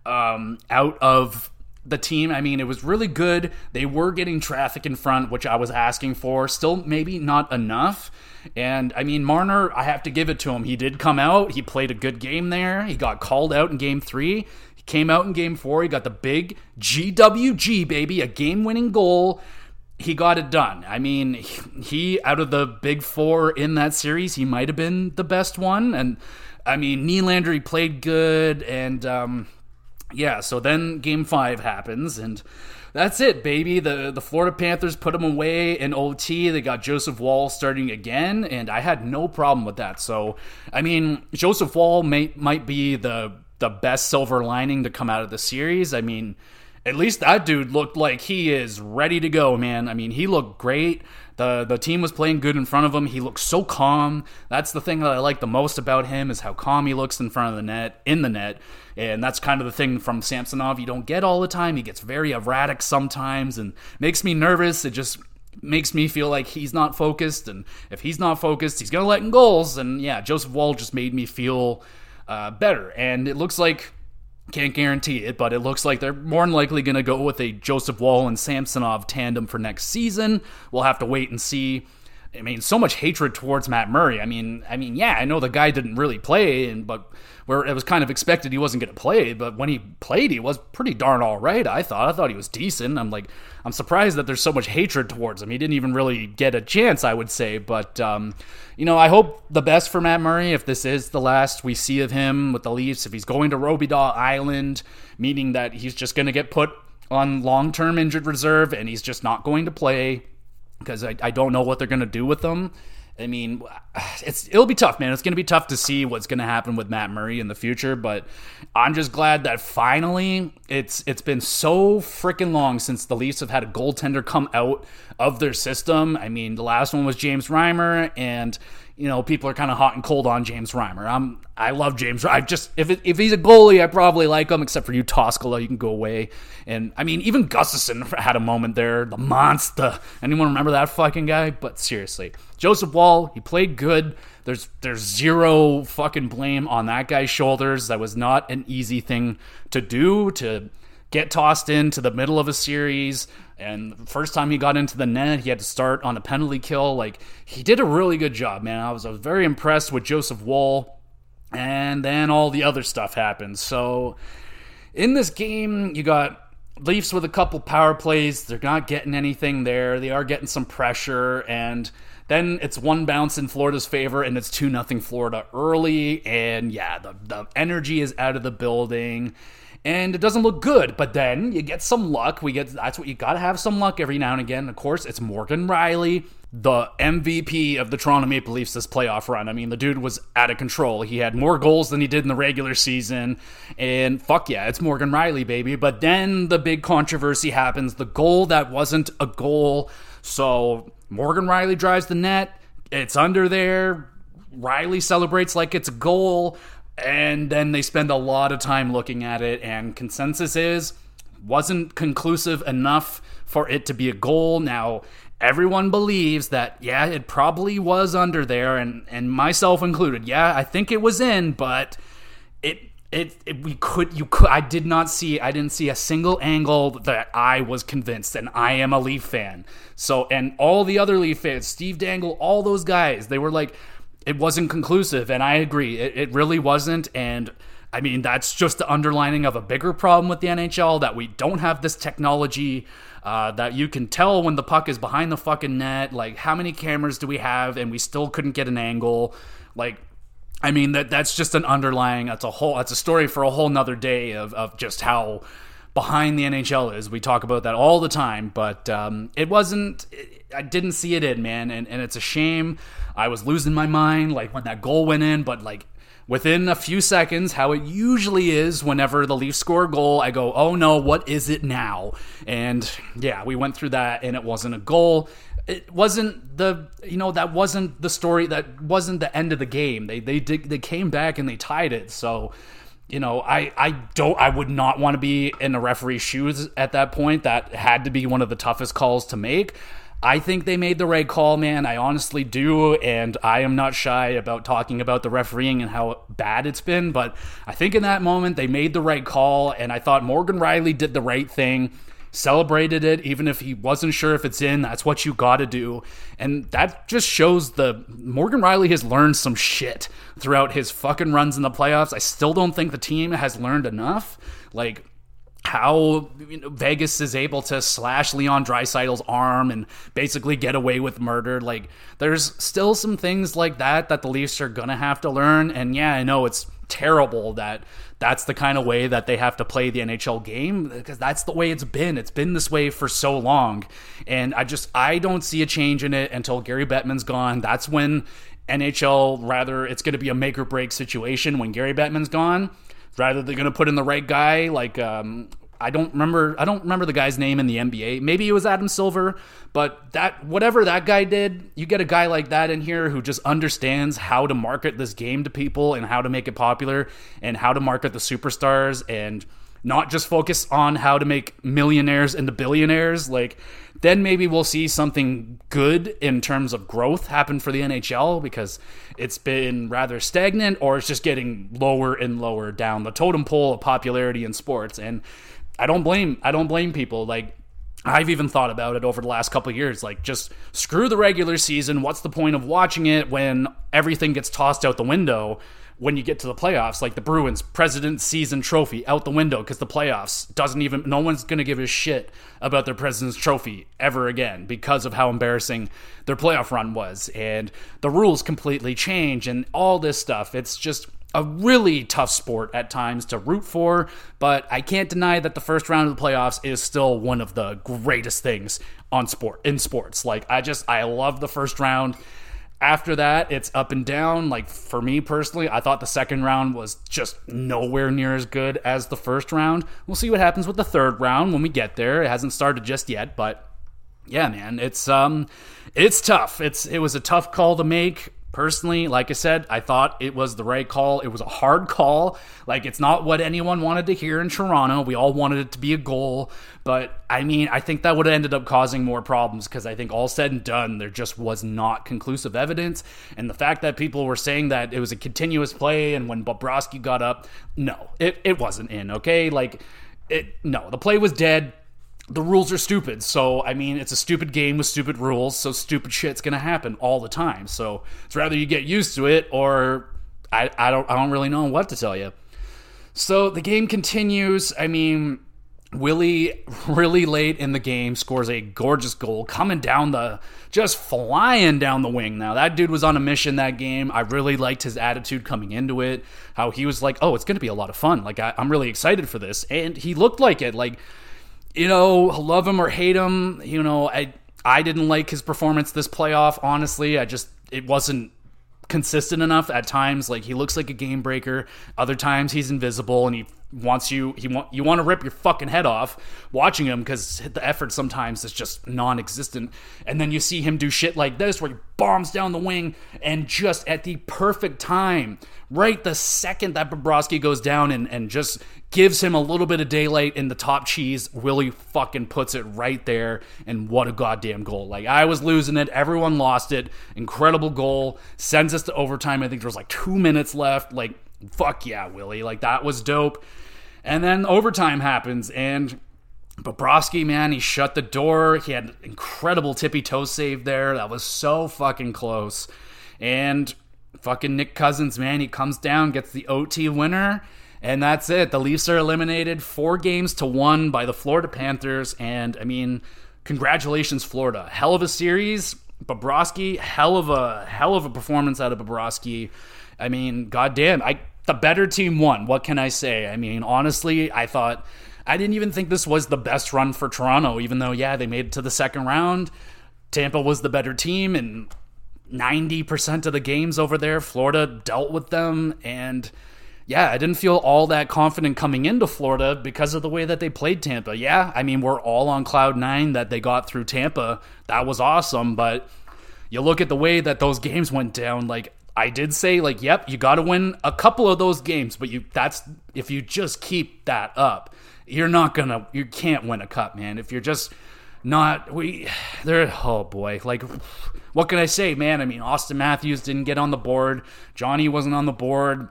um, out of the team. I mean, it was really good. They were getting traffic in front, which I was asking for. Still, maybe not enough. And I mean, Marner, I have to give it to him. He did come out. He played a good game there. He got called out in game three. He came out in game four. He got the big GWG, baby, a game winning goal. he got it done. I mean, he out of the big four in that series, he might have been the best one. And I mean, Nylander he played good, and um, yeah. So then Game Five happens, and that's it, baby. The the Florida Panthers put him away in OT. They got Joseph Woll starting again, and I had no problem with that. So I mean, Joseph Woll may, might be the the best silver lining to come out of the series. I mean at least that dude looked like he is ready to go, man. I mean, he looked great. The the team was playing good in front of him. He looked so calm. That's the thing that I like the most about him is how calm he looks in front of the net, in the net. And that's kind of the thing from Samsonov you don't get all the time. He gets very erratic sometimes and makes me nervous. It just makes me feel like he's not focused and if he's not focused, he's going to let in goals and yeah, Joseph Woll just made me feel uh, better. And it looks like can't guarantee it, but it looks like they're more than likely going to go with a Joseph Woll and Samsonov tandem for next season. We'll have to wait and see. I mean, so much hatred towards Matt Murray. I mean, I mean, yeah, I know the guy didn't really play, and but where it was kind of expected he wasn't going to play, but when he played, he was pretty darn all right. I thought. I thought he was decent. I'm like, I'm surprised that there's so much hatred towards him. He didn't even really get a chance, I would say. But um, you know, I hope the best for Matt Murray. If this is the last we see of him with the Leafs, if he's going to Robidas Island, meaning that he's just going to get put on long-term injured reserve and he's just not going to play because I, I don't know what they're going to do with them. I mean, it's it'll be tough, man. It's going to be tough to see what's going to happen with Matt Murray in the future, but I'm just glad that finally it's it's been so freaking long since the Leafs have had a goaltender come out of their system. I mean, the last one was James Reimer and you know, people are kind of hot and cold on James Reimer. I'm I love James. I just if it, if he's a goalie, I probably like him. Except for you, Toskala, you can go away. And I mean, even Gustavsson had a moment there. The monster. Anyone remember that fucking guy? But seriously, Joseph Woll, he played good. There's there's zero fucking blame on that guy's shoulders. That was not an easy thing to do to get tossed into the middle of a series. And the first time he got into the net, he had to start on a penalty kill. Like he did a really good job, man. I was I was very impressed with Joseph Woll. And then all the other stuff happened. So in this game, you got Leafs with a couple power plays. They're not getting anything there. They are getting some pressure and then it's one bounce in Florida's favor and it's 2 nothing Florida early and yeah, the the energy is out of the building and it doesn't look good. But then you get some luck. We get that's what you got to have some luck every now and again. Of course, it's Morgan Rielly, the MVP of the Toronto Maple Leafs this playoff run. I mean, the dude was out of control. He had more goals than he did in the regular season, and fuck yeah, it's Morgan Rielly, baby. But then the big controversy happens. The goal that wasn't a goal. So Morgan Rielly drives the net. It's under there. Rielly celebrates like it's a goal and then they spend a lot of time looking at it and consensus is wasn't conclusive enough for it to be a goal now everyone believes that yeah it probably was under there and and myself included yeah i think it was in but it it, it, we could you could I did not see I didn't see a single angle that I was convinced and I am a Leaf fan. So and all the other Leaf fans, Steve Dangle, all those guys, they were like it wasn't conclusive, and I agree. It, it really wasn't. And I mean, that's just the underlining of a bigger problem with the NHL that we don't have this technology uh, that you can tell when the puck is behind the fucking net. Like, how many cameras do we have, and we still couldn't get an angle? Like, I mean, that that's just an underlying. That's a whole. That's a story for a whole nother day of of just how behind the NHL is. We talk about that all the time, but um, it wasn't. I didn't see it in, man, and, and it's a shame. I was losing my mind like when that goal went in, but like within a few seconds, how it usually is whenever the Leafs score a goal, I go, oh no, what is it now? And yeah, we went through that and it wasn't a goal. It wasn't the you know that wasn't the story that wasn't the end of the game. They they did they came back and they tied it. So you know, I, I don't I would not want to be in a referee's shoes at that point. That had to be one of the toughest calls to make. I think they made the right call, man. I honestly do, and I am not shy about talking about the refereeing and how bad it's been. But I think in that moment they made the right call, and I thought Morgan Rielly did the right thing, celebrated it, even if he wasn't sure if it's in. That's what you got to do, and that just shows the Morgan Rielly has learned some shit throughout his fucking runs in the playoffs. I still don't think the team has learned enough. Like how you know, Vegas is able to slash Leon Draisaitl's arm and basically get away with murder. Like, there's still some things like that that the Leafs are gonna have to learn. And yeah, I know it's terrible that that's the kind of way that they have to play the NHL game because that's the way it's been. It's been this way for so long. And I just I don't see a change in it until Gary Bettman's gone. That's when NHL rather it's going to be a make or break situation when Gary Bettman's gone rather they're going to put in the right guy like um, I don't remember I don't remember the guy's name in the NBA. Maybe it was Adam Silver, but that whatever that guy did, you get a guy like that in here who just understands how to market this game to people and how to make it popular and how to market the superstars and not just focus on how to make millionaires into billionaires like then maybe we'll see something good in terms of growth happen for the NHL because it's been rather stagnant or it's just getting lower and lower down the totem pole of popularity in sports and I don't blame I don't blame people like I've even thought about it over the last couple years. Like, just screw the regular season. What's the point of watching it when everything gets tossed out the window when you get to the playoffs? Like the Bruins President's Season Trophy out the window because the playoffs doesn't even, no one's going to give a shit about their President's Trophy ever again because of how embarrassing their playoff run was. And the rules completely change and all this stuff. It's just, a really tough sport at times to root for, but I can't deny that the first round of the playoffs is still one of the greatest things on sport in sports. Like I just I love the first round. After that, it's up and down. Like for me personally, I thought the second round was just nowhere near as good as the first round. We'll see what happens with the third round when we get there. It hasn't started just yet, but yeah, man, it's um it's tough. It's it was a tough call to make personally, like I said, I thought it was the right call. It was a hard call. Like, it's not what anyone wanted to hear in Toronto. We all wanted it to be a goal. But I mean, I think that would have ended up causing more problems because I think all said and done, there just was not conclusive evidence. And the fact that people were saying that it was a continuous play and when Bobrovsky got up, no, it, it wasn't in, okay? Like, it, no, the play was dead the rules are stupid. So, I mean, it's a stupid game with stupid rules, so stupid shit's going to happen all the time. So, it's rather you get used to it or I, I don't I don't really know what to tell you. So, the game continues. I mean, Willie really late in the game scores a gorgeous goal coming down the just flying down the wing now. That dude was on a mission that game. I really liked his attitude coming into it. How he was like, "Oh, it's going to be a lot of fun. Like I, I'm really excited for this." And he looked like it. Like you know, love him or hate him, you know, I I didn't like his performance this playoff. Honestly, I just it wasn't consistent enough at times. Like he looks like a game breaker. Other times he's invisible and he wants you he want you want to rip your fucking head off watching him because the effort sometimes is just non-existent and then you see him do shit like this where he bombs down the wing and just at the perfect time right the second that Bobrovsky goes down and, and just gives him a little bit of daylight in the top cheese Willie fucking puts it right there and what a goddamn goal like I was losing it everyone lost it incredible goal sends us to overtime I think there was like two minutes left like fuck yeah, Willie. Like that was dope. And then overtime happens and Bobrovsky, man, he shut the door. He had incredible tippy toe save there. That was so fucking close. And fucking Nick Cousins, man, he comes down, gets the OT winner, and that's it. The Leafs are eliminated four games to one by the Florida Panthers. And I mean, congratulations, Florida. Hell of a series. Bobrovsky, hell of a hell of a performance out of Bobrovsky. I mean, goddamn, I the better team won. What can I say? I mean, honestly, I thought I didn't even think this was the best run for Toronto, even though yeah, they made it to the second round. Tampa was the better team, and 90% of the games over there, Florida dealt with them. And yeah, I didn't feel all that confident coming into Florida because of the way that they played Tampa. Yeah, I mean, we're all on cloud nine that they got through Tampa. That was awesome. But you look at the way that those games went down, like, I did say like, yep, you got to win a couple of those games, but you that's if you just keep that up, you're not gonna you can't win a cup, man. If you're just not we they're, oh boy like what can i say man i mean Austin matthews didn't get on the board johnny wasn't on the board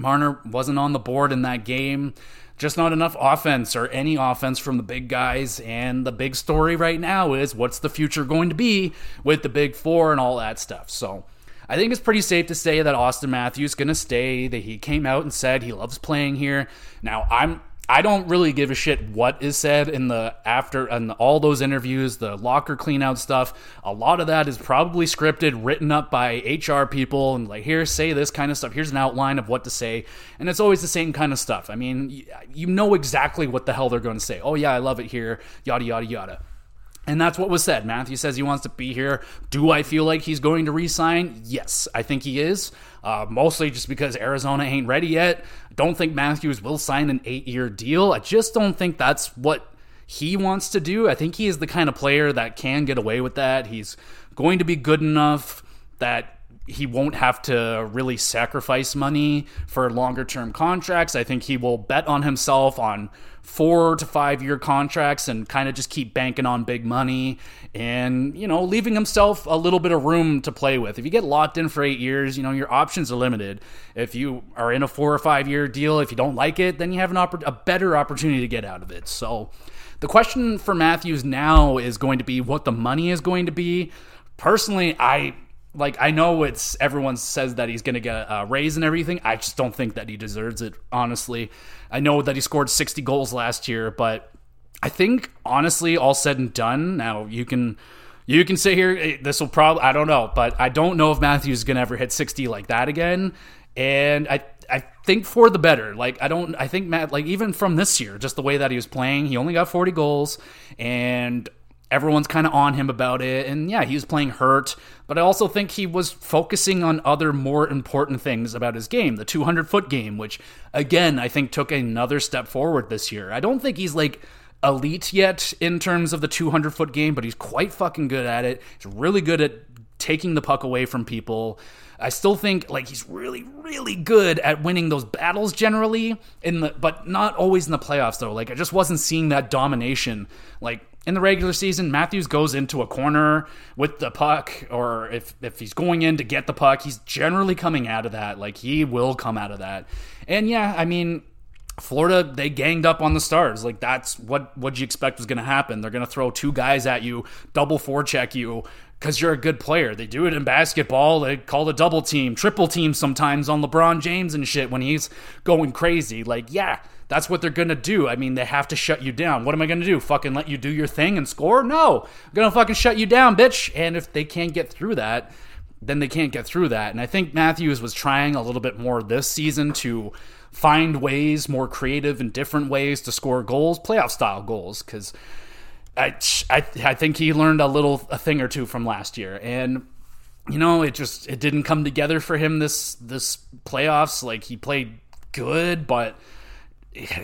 marner wasn't on the board in that game just not enough offense or any offense from the big guys and the big story right now is what's the future going to be with the big four and all that stuff so I think it's pretty safe to say that Austin Matthews going to stay. That he came out and said he loves playing here. Now I'm I don't really give a shit what is said in the after and all those interviews, the locker cleanout stuff. A lot of that is probably scripted, written up by HR people, and like here, say this kind of stuff. Here's an outline of what to say, and it's always the same kind of stuff. I mean, you know exactly what the hell they're going to say. Oh yeah, I love it here. Yada yada yada. And that's what was said. Matthew says he wants to be here. Do I feel like he's going to resign? Yes, I think he is. Uh, mostly just because Arizona ain't ready yet. Don't think Matthews will sign an eight year deal. I just don't think that's what he wants to do. I think he is the kind of player that can get away with that. He's going to be good enough that he won't have to really sacrifice money for longer term contracts. I think he will bet on himself on four to five year contracts and kind of just keep banking on big money and, you know, leaving himself a little bit of room to play with. If you get locked in for eight years, you know, your options are limited. If you are in a four or five year deal, if you don't like it, then you have an oppor- a better opportunity to get out of it. So the question for Matthews now is going to be what the money is going to be. Personally, I like I know it's everyone says that he's going to get a raise and everything. I just don't think that he deserves it. Honestly, I know that he scored 60 goals last year, but I think honestly, all said and done, now you can you can sit here. Eh, this will probably I don't know, but I don't know if Matthews is going to ever hit 60 like that again. And I I think for the better. Like I don't I think Matt like even from this year, just the way that he was playing, he only got 40 goals and everyone's kind of on him about it. And yeah, he was playing hurt, but I also think he was focusing on other more important things about his game, the 200 foot game, which again, I think took another step forward this year. I don't think he's like elite yet in terms of the 200 foot game, but he's quite fucking good at it. He's really good at taking the puck away from people. I still think like he's really, really good at winning those battles generally in the, but not always in the playoffs though. Like I just wasn't seeing that domination. Like in the regular season, Matthews goes into a corner with the puck, or if if he's going in to get the puck, he's generally coming out of that. Like he will come out of that. And yeah, I mean, Florida, they ganged up on the stars. Like that's what what you expect was going to happen. They're going to throw two guys at you, double forecheck you because you're a good player. They do it in basketball. They call the double team, triple team sometimes on LeBron James and shit when he's going crazy. Like yeah, that's what they're going to do. I mean, they have to shut you down. What am I going to do? Fucking let you do your thing and score? No. I'm going to fucking shut you down, bitch. And if they can't get through that, then they can't get through that. And I think Matthews was trying a little bit more this season to find ways, more creative and different ways to score goals, playoff style goals, because I, I, I think he learned a little, a thing or two from last year. And you know, it just it didn't come together for him this this playoffs. Like he played good, but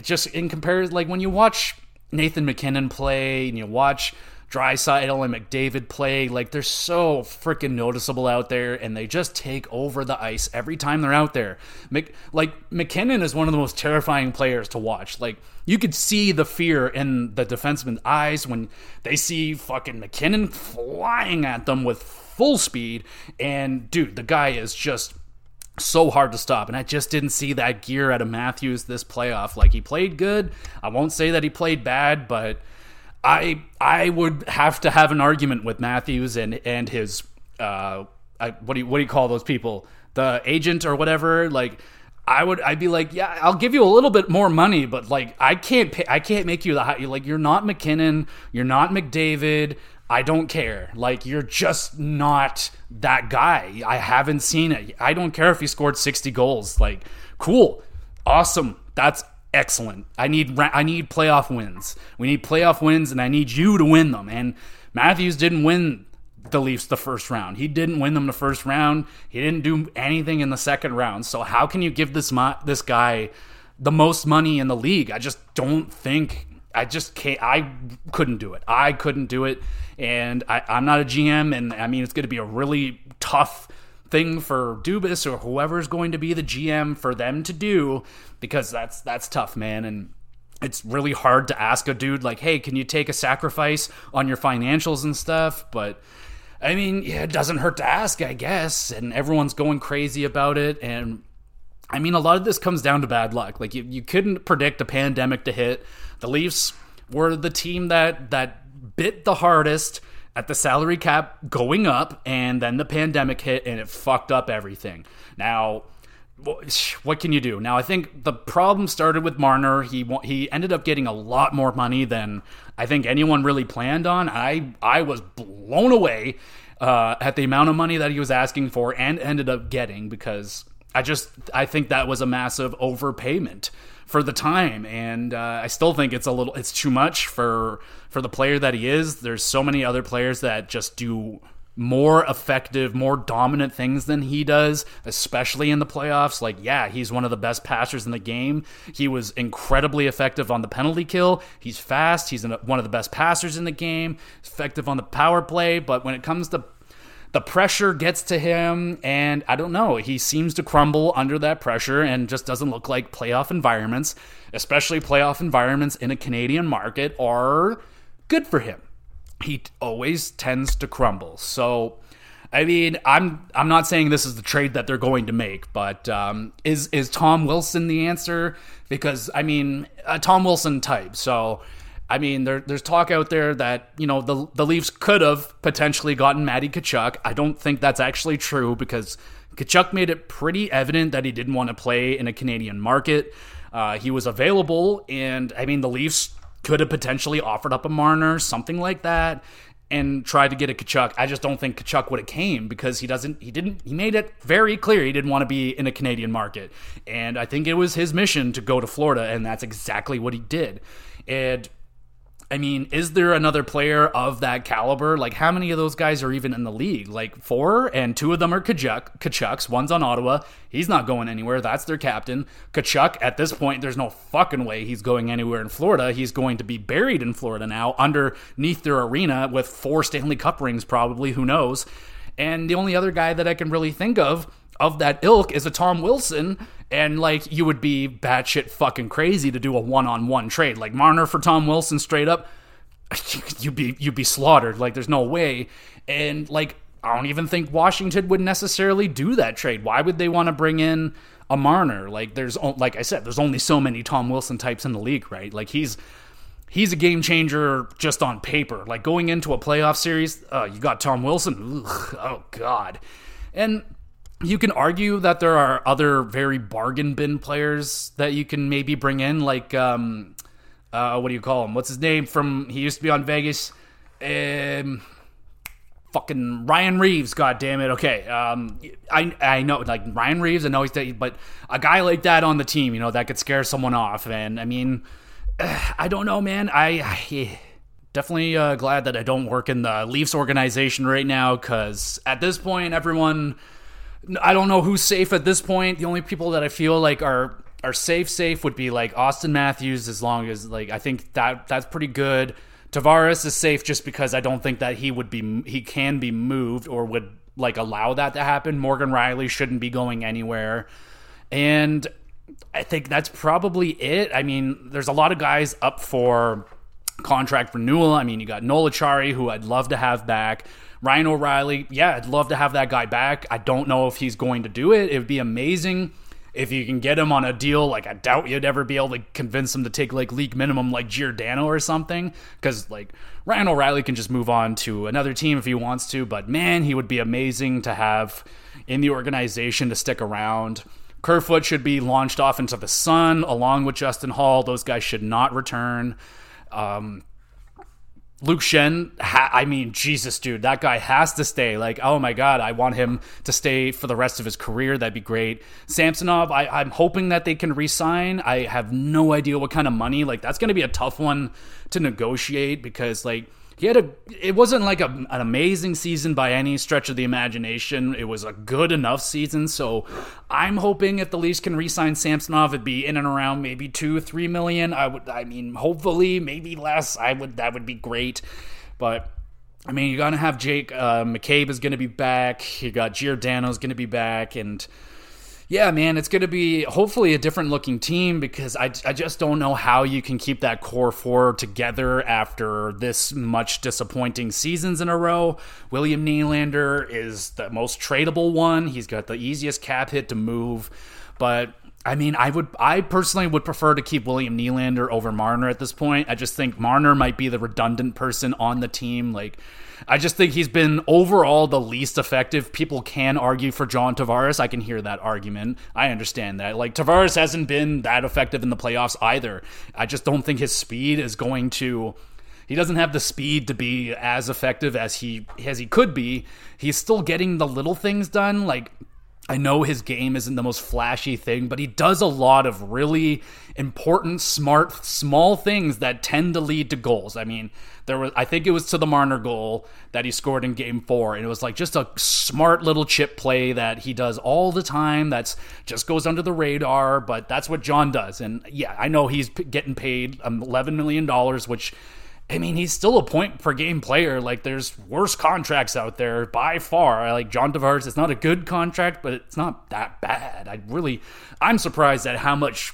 just in comparison, like when you watch Nathan MacKinnon play and you watch Draisaitl and McDavid play, like they're so freaking noticeable out there, and they just take over the ice every time they're out there. Mc, like MacKinnon is one of the most terrifying players to watch. Like you could see the fear in the defenseman's eyes when they see fucking MacKinnon flying at them with full speed, and dude, the guy is just so hard to stop. And I just didn't see that gear out of Matthews this playoff. Like he played good. I won't say that he played bad, but I I would have to have an argument with Matthews and and his uh I, what do you what do you call those people? The agent or whatever. Like I would I'd be like, yeah, I'll give you a little bit more money, but like I can't pay, I can't make you the high, like you're not MacKinnon, you're not McDavid. I don't care. Like you're just not that guy. I haven't seen it. I don't care if he scored 60 goals. Like cool. Awesome. That's excellent. I need I need playoff wins. We need playoff wins and I need you to win them. And Matthews didn't win the Leafs the first round. He didn't win them the first round. He didn't do anything in the second round. So how can you give this this guy the most money in the league? I just don't think I just can't. I couldn't do it. I couldn't do it, and I, am not a GM. And I mean, it's going to be a really tough thing for Dubas or whoever's going to be the GM for them to do because that's that's tough, man. And it's really hard to ask a dude like, "Hey, can you take a sacrifice on your financials and stuff?" But I mean, yeah, it doesn't hurt to ask, I guess. And everyone's going crazy about it, and I mean, a lot of this comes down to bad luck. Like you, you couldn't predict a pandemic to hit. The Leafs were the team that that bit the hardest at the salary cap going up, and then the pandemic hit and it fucked up everything. Now, what can you do? Now, I think the problem started with Marner. He he ended up getting a lot more money than I think anyone really planned on. I I was blown away uh, at the amount of money that he was asking for and ended up getting because I just I think that was a massive overpayment for the time, and uh, I still think it's a little it's too much for for the player that he is. There's so many other players that just do more effective, more dominant things than he does, especially in the playoffs. Like, yeah, he's one of the best passers in the game. He was incredibly effective on the penalty kill. He's fast. He's one of the best passers in the game, effective on the power play. But when it comes to the pressure gets to him, and I don't know, he seems to crumble under that pressure and just doesn't look like playoff environments, especially playoff environments in a Canadian market, are good for him he always tends to crumble. So, I mean, I'm I'm not saying this is the trade that they're going to make, but um, is is Tom Wilson the answer? Because I mean, a Tom Wilson type. So, I mean, there, there's talk out there that you know the the Leafs could have potentially gotten Matty Tkachuk. I don't think that's actually true because Tkachuk made it pretty evident that he didn't want to play in a Canadian market. Uh, he was available, and I mean, the Leafs could have potentially offered up a Marner, something like that, and tried to get a Tkachuk. I just don't think Tkachuk would have came because he doesn't. He didn't. He made it very clear he didn't want to be in a Canadian market, and I think it was his mission to go to Florida, and that's exactly what he did. And I mean, is there another player of that caliber? Like, how many of those guys are even in the league? Like four, and two of them are Tkachuk, Tkachuks. One's on Ottawa. He's not going anywhere. That's their captain. Tkachuk, at this point, there's no fucking way he's going anywhere in Florida. He's going to be buried in Florida now, underneath their arena with four Stanley Cup rings, probably. Who knows? And the only other guy that I can really think of of that ilk is a Tom Wilson, and like you would be batshit fucking crazy to do a one on one trade. Like Marner for Tom Wilson straight up, you'd be you'd be slaughtered. Like there's no way. And like I don't even think Washington would necessarily do that trade. Why would they want to bring in a Marner? Like there's like I said, there's only so many Tom Wilson types in the league, right? Like he's he's a game changer just on paper. Like going into a playoff series, uh, you got Tom Wilson. Ugh, oh God, and you can argue that there are other very bargain bin players that you can maybe bring in, like um, uh, what do you call him? What's his name from? He used to be on Vegas. Um, fucking Ryan Reaves. God damn it. Okay, um, I I know like Ryan Reaves. I know he's dead, but a guy like that on the team, you know, that could scare someone off. And I mean, I don't know, man. I. I definitely uh, glad that I don't work in the Leafs organization right now because at this point, everyone I don't know who's safe at this point. The only people that I feel like are are safe safe would be like Austin Matthews as long as like I think that that's pretty good. Tavares is safe just because I don't think that he would be he can be moved or would like allow that to happen. Morgan Rielly shouldn't be going anywhere. And I think that's probably it. I mean, there's a lot of guys up for contract renewal. I mean, you got Noel Acciari, who I'd love to have back. Ryan O'Reilly, yeah, I'd love to have that guy back. I don't know if he's going to do it. It would be amazing if you can get him on a deal. Like, I doubt you'd ever be able to convince him to take like league minimum, like Giordano or something. Because like Ryan O'Reilly can just move on to another team if he wants to. But man, he would be amazing to have in the organization to stick around. Kerfoot should be launched off into the sun along with Justin Holl. Those guys should not return. Um, Luke Schenn, ha- I mean, Jesus, dude, that guy has to stay. Like, oh my God, I want him to stay for the rest of his career. That'd be great. Samsonov, I, I'm hoping that they can re-sign. I have no idea what kind of money. Like, that's going to be a tough one to negotiate because, like, he had a it wasn't like a, an amazing season by any stretch of the imagination. It was a good enough season. So i'm hoping if the leafs can re-sign samsonov it'd be in and around maybe two three million. I would i mean hopefully maybe less. I would that would be great. But I mean, you're gonna have Jake uh, McCabe is gonna be back. You got Giordano's gonna be back, and yeah, man, it's going to be hopefully a different looking team because I, I just don't know how you can keep that core four together after this much disappointing seasons in a row. William Nylander is the most tradable one. He's got the easiest cap hit to move, but I mean, I would, I personally would prefer to keep William Nylander over Marner at this point. I just think Marner might be the redundant person on the team. Like, I just think he's been overall the least effective. People can argue for John Tavares. I can hear that argument. I understand that. Like, Tavares hasn't been that effective in the playoffs either. I just don't think his speed is going to he doesn't have the speed to be as effective as he as he could be. He's still getting the little things done. Like I know his game isn't the most flashy thing, but he does a lot of really important, smart, small things that tend to lead to goals. I mean, there was I think it was to the Marner goal that he scored in game 4 and it was like just a smart little chip play that he does all the time that's just goes under the radar, but that's what John does. And yeah, I know he's getting paid um, 11 million dollars which I mean, he's still a point per game player. Like, there's worse contracts out there by far. I like, John Tavares, it's not a good contract, but it's not that bad. I really, I'm surprised at how much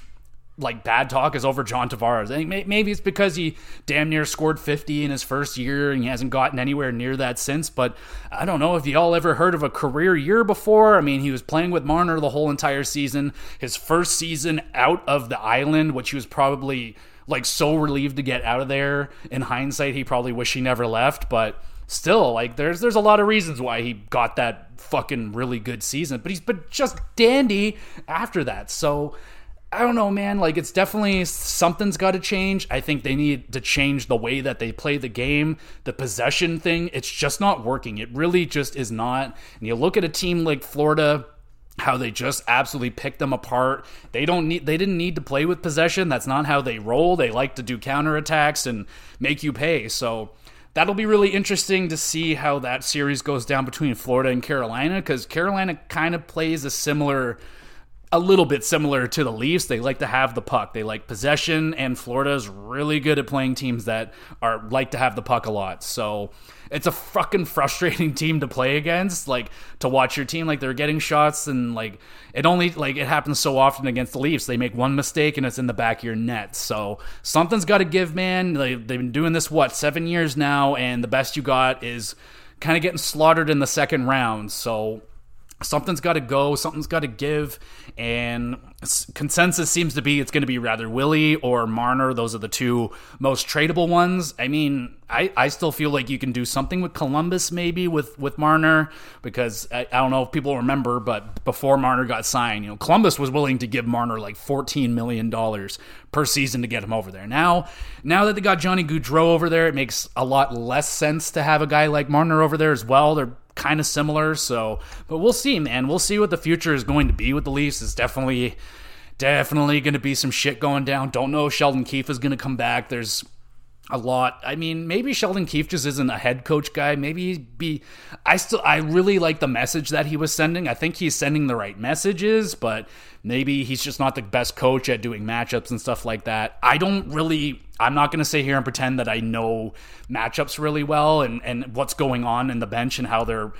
like bad talk is over John Tavares. I think maybe it's because he damn near scored 50 in his first year and he hasn't gotten anywhere near that since. But I don't know if y'all ever heard of a career year before. I mean, he was playing with Marner the whole entire season. His first season out of the island, which he was probably like so relieved to get out of there. In hindsight, he probably wish he never left, but still, like there's there's a lot of reasons why he got that fucking really good season. But he's been just dandy after that. So I don't know, man. Like, it's definitely something's got to change. I think they need to change the way that they play the game. The possession thing, it's just not working. It really just is not. And you look at a team like Florida, how they just absolutely picked them apart. They don't need they didn't need to play with possession. That's not how they roll. They like to do counterattacks and make you pay. So that'll be really interesting to see how that series goes down between Florida and Carolina cuz Carolina kind of plays a similar a little bit similar to the Leafs. They like to have the puck. They like possession, and Florida's really good at playing teams that are like to have the puck a lot. So it's a fucking frustrating team to play against. Like to watch your team, like they're getting shots and like it only like it happens so often against the Leafs. They make one mistake and it's in the back of your net. So something's got to give, man. They, they've been doing this what seven years now, and the best you got is kind of getting slaughtered in the second round. So something's got to go, something's got to give, and consensus seems to be it's going to be rather Willie or Marner. Those are the two most tradable ones. I mean, I, I still feel like you can do something with Columbus maybe with with Marner because I, I don't know if people remember, but before Marner got signed, you know, Columbus was willing to give Marner like fourteen million dollars per season to get him over there. Now, now that they got Johnny Gaudreau over there, it makes a lot less sense to have a guy like Marner over there as well. They're kind of similar. So, but we'll see, man. We'll see what the future is going to be with the Leafs. It's definitely, definitely going to be some shit going down. Don't know if Sheldon Keefe is going to come back. There's a lot. I mean, maybe Sheldon Keefe just isn't a head coach guy. Maybe be. I still, I really like the message that he was sending. I think he's sending the right messages, but maybe he's just not the best coach at doing matchups and stuff like that. I don't really. I'm not going to sit here and pretend that I know matchups really well and and what's going on in the bench and how they're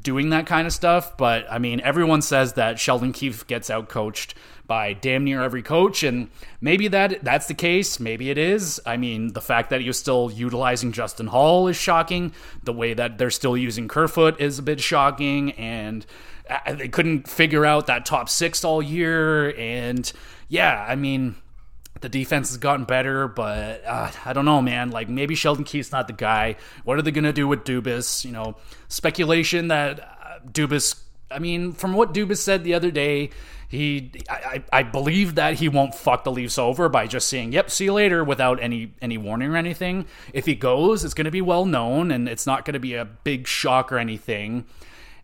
doing that kind of stuff. But I mean, everyone says that Sheldon Keefe gets out coached by damn near every coach, and maybe that that's the case. Maybe it is. I mean, the fact that you're still utilizing Justin Holl is shocking. The way that they're still using Kerfoot is a bit shocking, and they couldn't figure out that top six all year. And yeah, I mean. The defense has gotten better, but uh, I don't know, man. Like maybe Sheldon Keefe's not the guy. What are they to do with Dubas? You know, speculation that uh, Dubas. I mean, from what Dubas said the other day, he I, I believe that he won't fuck the Leafs over by just saying yep see you later without any any warning or anything. If he goes it's going to be well known and it's not going to be a big shock or anything.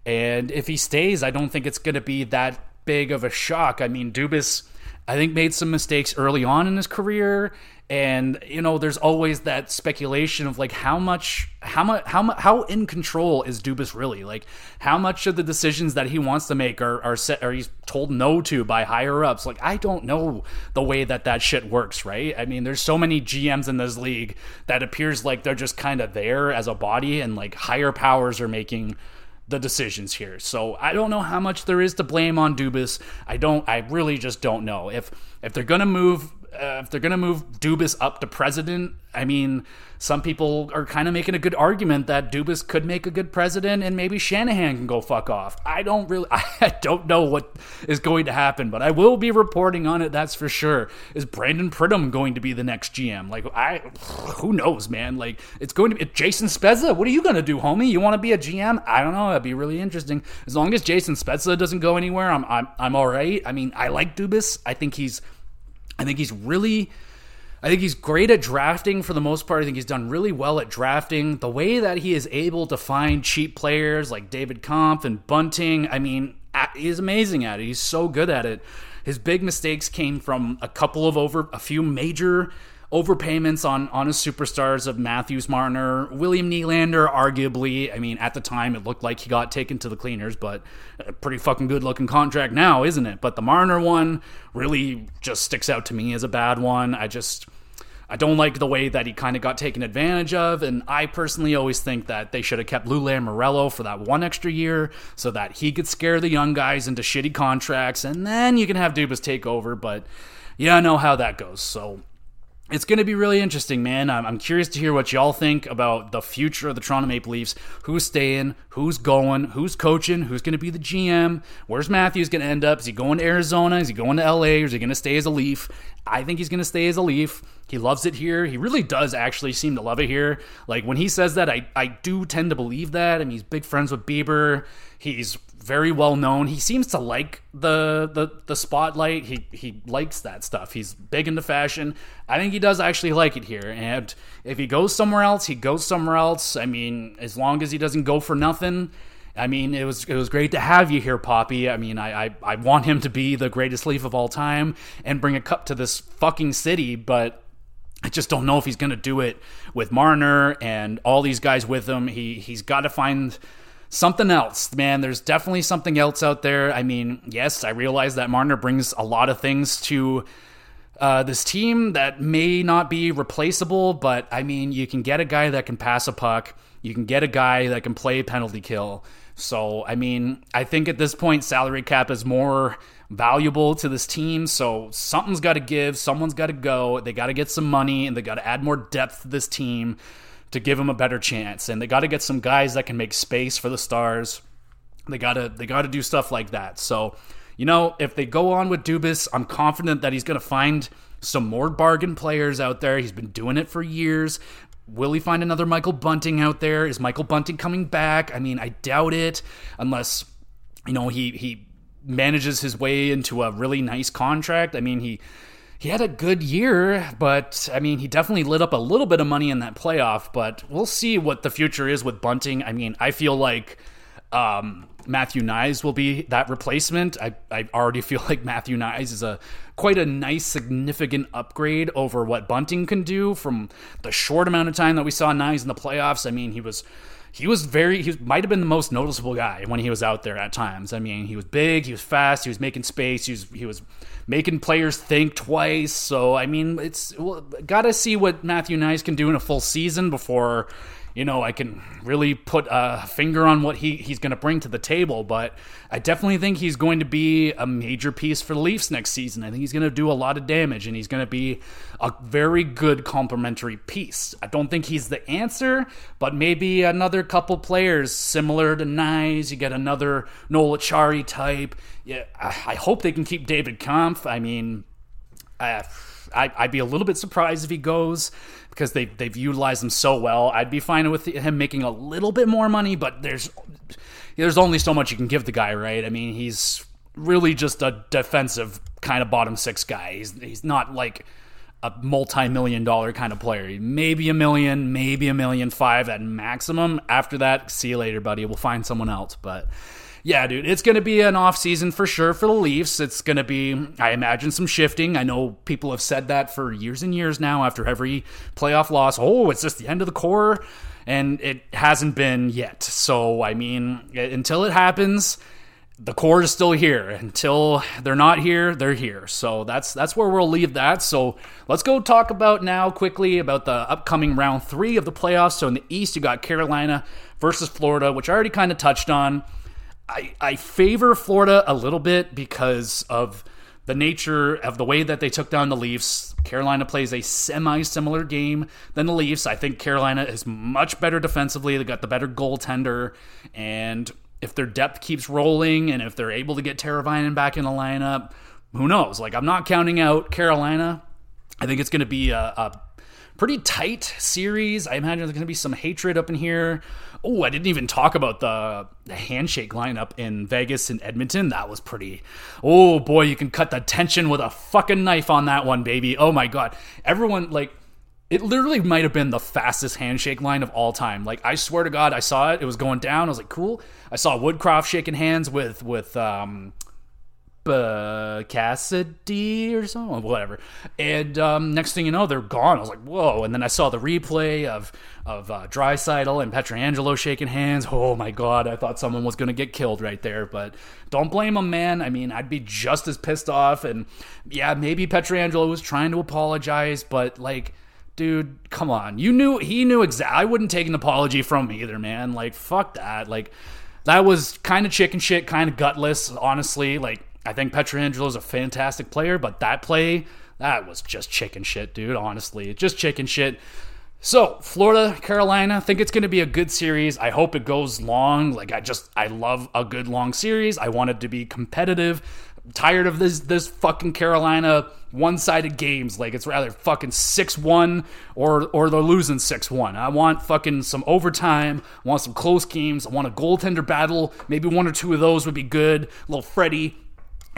And if he stays I don't think it's going to be that big of a shock. I mean Dubas I think made some mistakes early on in his career and you know there's always that speculation of like how much how much how much how in control is Dubas really like how much of the decisions that he wants to make are are set are he's told no to by higher ups like I don't know the way that that shit works right I mean there's so many GMs in this league that appears like they're just kind of there as a body and like higher powers are making the decisions here. So I don't know how much there is to blame on Dubas. I don't I really just don't know. If if they're going to move uh, if they're going to move Dubas up to president, I mean, some people are kind of making a good argument that Dubas could make a good president and maybe Shanahan can go fuck off. I don't really, I don't know what is going to happen, but I will be reporting on it, that's for sure. Is Brandon Pridham going to be the next GM? Like, I, who knows, man? Like, it's going to be Jason Spezza. What are you going to do, homie? You want to be a GM? I don't know. That'd be really interesting. As long as Jason Spezza doesn't go anywhere, I'm, I'm, I'm all right. I mean, I like Dubas. I think he's, I think he's really I think he's great at drafting for the most part. I think he's done really well at drafting. The way that he is able to find cheap players like David Kampf and Bunting, I mean, he's amazing at it. He's so good at it. His big mistakes came from a couple of over, a few major overpayments on on his superstars of Matthews Marner, William Nylander, arguably. I mean, at the time it looked like he got taken to the cleaners, but a pretty fucking good looking contract now, isn't it? But the Marner one really just sticks out to me as a bad one. I just I don't like the way that he kind of got taken advantage of, and I personally always think that they should have kept Lou Lamoriello for that one extra year so that he could scare the young guys into shitty contracts, and then you can have Dubas take over. But yeah, I know how that goes. So it's going to be really interesting, man. I'm, I'm, curious to hear what y'all think about the future of the Toronto Maple Leafs. Who's staying? Who's going? Who's coaching? Who's going to be the GM? Where's Matthews going to end up? Is he going to Arizona? Is he going to LA? Or is he going to stay as a Leaf? I think he's going to stay as a Leaf. He loves it here. He really does actually seem to love it here. Like when he says that, I, I do tend to believe that. I mean, he's big friends with Bieber. He's very well known. He seems to like the the the spotlight. He he likes that stuff. He's big into fashion. I think he does actually like it here. And if he goes somewhere else, he goes somewhere else. I mean, as long as he doesn't go for nothing. I mean, it was it was great to have you here, Poppy. I mean, I, I I want him to be the greatest leaf of all time and bring a cup to this fucking city, but I just don't know if he's to do it with Marner and all these guys with him. He he's got to find something else, man. There's definitely something else out there. I mean, yes, I realize that Marner brings a lot of things to uh, this team that may not be replaceable, but I mean, you can get a guy that can pass a puck. You can get a guy that can play penalty kill. So, I mean, I think at this point, salary cap is more valuable to this team. So, something's got to give. Someone's got to go. They got to get some money and they got to add more depth to this team to give him a better chance. And they got to get some guys that can make space for the stars. They got to they got to do stuff like that. So, you know, if they go on with Dubas, I'm confident that he's going to find some more bargain players out there. He's been doing it for years. Will he find another Michael Bunting out there? Is Michael Bunting coming back? I mean, I doubt it unless you know he he manages his way into a really nice contract. I mean, he he had a good year, but I mean, he definitely lit up a little bit of money in that playoff. But we'll see what the future is with Bunting. I mean, I feel like um, Matthew Knies will be that replacement. I, I already feel like Matthew Knies is a quite a nice, significant upgrade over what Bunting can do from the short amount of time that we saw Knies in the playoffs. I mean, he was he was very he might have been the most noticeable guy when he was out there at times. I mean, he was big, he was fast, he was making space, he was he was making players think twice. So I mean, it's well, got to see what Matthew Knies can do in a full season before you know, I can really put a finger on what he, he's going to bring to the table, but I definitely think he's going to be a major piece for the Leafs next season. I think he's going to do a lot of damage and he's going to be a very good complementary piece. I don't think he's the answer, but maybe another couple players similar to Knies. You get another Noel Acciari type. Yeah, I hope they can keep David Kampf. I mean, I, I'd be a little bit surprised if he goes because they they've utilized him so well. I'd be fine with him making a little bit more money, but there's there's only so much you can give the guy, right? I mean, he's really just a defensive kind of bottom six guy. He's he's not like a multi-million dollar kind of player. Maybe a million, maybe a million five at maximum. After that, see you later, buddy. We'll find someone else, but yeah, dude, it's going to be an off season for sure for the Leafs. It's going to be, I imagine, some shifting. I know people have said that for years and years now after every playoff loss. Oh, it's just the end of the core. And it hasn't been yet. So, I mean, until it happens, the core is still here. Until they're not here, they're here. So that's that's where we'll leave that. So let's go talk about now quickly about the upcoming round three of the playoffs. So in the East, you got Carolina versus Florida, which I already kind of touched on. I, I favor Florida a little bit because of the nature of the way that they took down the Leafs. Carolina plays a semi similar game than the Leafs. I think Carolina is much better defensively. They got the better goaltender. And if their depth keeps rolling and if they're able to get Teravainen back in the lineup, who knows? Like, I'm not counting out Carolina. I think it's going to be a, a pretty tight series. I imagine there's going to be some hatred up in here. Oh, I didn't even talk about the, the handshake lineup in Vegas and Edmonton. That was pretty. Oh boy, you can cut the tension with a fucking knife on that one, baby. Oh my god, everyone like. It literally might have been the fastest handshake line of all time. Like I swear to God, I saw it. It was going down. I was like, "Cool." I saw Woodcroft shaking hands with with um, uh, Cassidy or something, whatever. And um, next thing you know, they're gone. I was like, whoa! And then I saw the replay of of uh, Draisaitl and Pietrangelo shaking hands. Oh my god! I thought someone was going to get killed right there. But don't blame them, man. I mean, I'd be just as pissed off. And yeah, maybe Pietrangelo was trying to apologize, but like dude, come on. You knew he knew exactly. I wouldn't take an apology from him either, man. Like fuck that. Like that was kind of chicken shit, kind of gutless, honestly. Like I think Pietrangelo is a fantastic player, but that play, that was just chicken shit, dude. Honestly, just chicken shit. So, Florida, Carolina, I think it's going to be a good series. I hope it goes long. Like I just I love a good long series. I want it to be competitive. I'm tired of this this fucking Carolina one-sided games. Like it's rather fucking 6-1 or or they're losing 6-1. I want fucking some overtime. I want some close games. I want a goaltender battle. Maybe one or two of those would be good. A little Freddie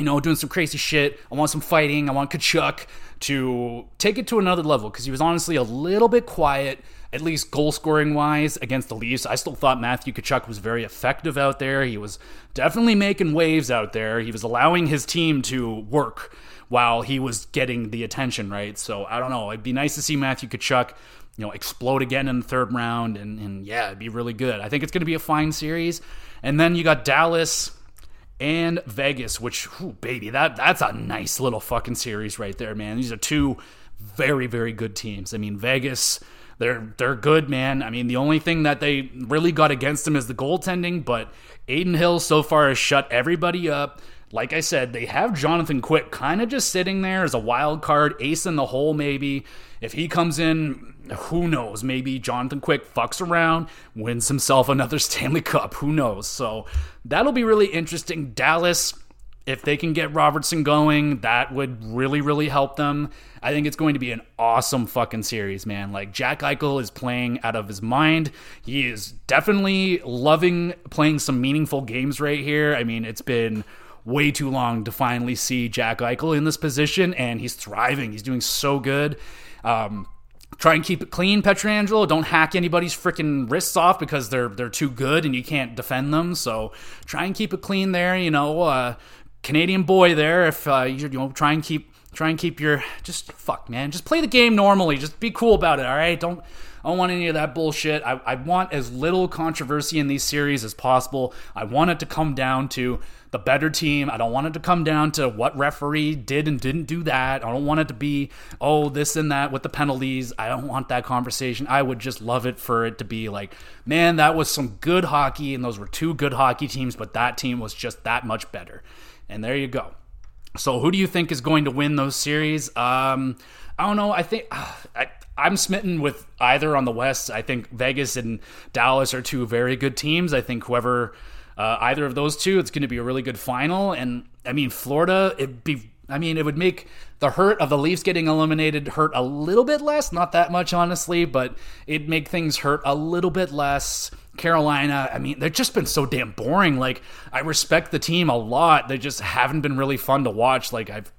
you know, doing some crazy shit. I want some fighting. I want Tkachuk to take it to another level because he was honestly a little bit quiet, at least goal scoring wise, against the Leafs. I still thought Matthew Tkachuk was very effective out there. He was definitely making waves out there. He was allowing his team to work while he was getting the attention, right? So I don't know. It'd be nice to see Matthew Tkachuk you know, explode again in the third round, and, and yeah, it'd be really good. I think it's going to be a fine series. And then you got Dallas and Vegas, which, baby, that that's a nice little fucking series right there, man. These are two very, very good teams. I mean, Vegas, they're they're good, man. I mean, the only thing that they really got against them is the goaltending, but Adin Hill so far has shut everybody up. Like I said, they have Jonathan Quick kind of just sitting there as a wild card, ace in the hole, maybe. If he comes in, who knows? Maybe Jonathan Quick fucks around, wins himself another Stanley Cup. Who knows? So that'll be really interesting. Dallas, if they can get Robertson going, that would really, really help them. I think it's going to be an awesome fucking series, man. Like, Jack Eichel is playing out of his mind. He is definitely loving playing some meaningful games right here. I mean, it's been way too long to finally see Jack Eichel in this position, and he's thriving. He's doing so good. Um, try and keep it clean, Pietrangelo. Don't hack anybody's freaking wrists off because they're they're too good and you can't defend them. So try and keep it clean there. You know, uh, Canadian boy there. If uh, you, you know, try and keep try and keep your just fuck man. Just play the game normally. Just be cool about it. All right. Don't I don't want any of that bullshit. I, I want as little controversy in these series as possible. I want it to come down to the better team. I don't want it to come down to what referee did and didn't do that. I don't want it to be, oh, this and that with the penalties. I don't want that conversation. I would just love it for it to be like, man, that was some good hockey, and those were two good hockey teams, but that team was just that much better. And there you go. So, who do you think is going to win those series? Um, I don't know. I think uh, I, I'm smitten with either on the West. I think Vegas and Dallas are two very good teams. I think whoever uh, either of those two, it's going to be a really good final. And I mean, Florida, it'd be. I mean, it would make the hurt of the Leafs getting eliminated hurt a little bit less. Not that much, honestly, but it'd make things hurt a little bit less. Carolina, I mean, they've just been so damn boring. Like, I respect the team a lot. They just haven't been really fun to watch. Like, I've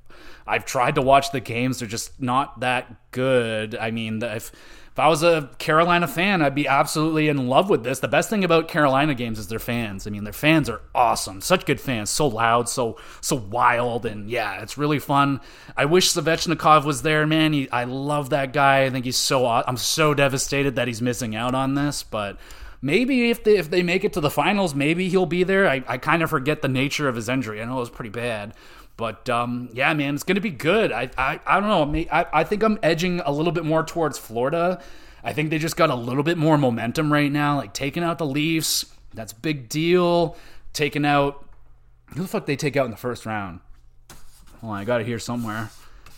I've tried to watch the games; they're just not that good. I mean, if if I was a Carolina fan, I'd be absolutely in love with this. The best thing about Carolina games is their fans. I mean, their fans are awesome, such good fans, so loud, so so wild, and yeah, it's really fun. I wish Svechnikov was there, man. He, I love that guy. I think he's so. I'm so devastated that he's missing out on this, but maybe if they if they make it to the finals, maybe he'll be there. I, I kind of forget the nature of his injury. I know it was pretty bad, but um, yeah, man, it's going to be good. I, I, I don't know. I, I think I'm edging a little bit more towards Florida. I think they just got a little bit more momentum right now. Like taking out the Leafs, that's a big deal. Taking out who the fuck they take out in the first round? Hold on, I got it here somewhere.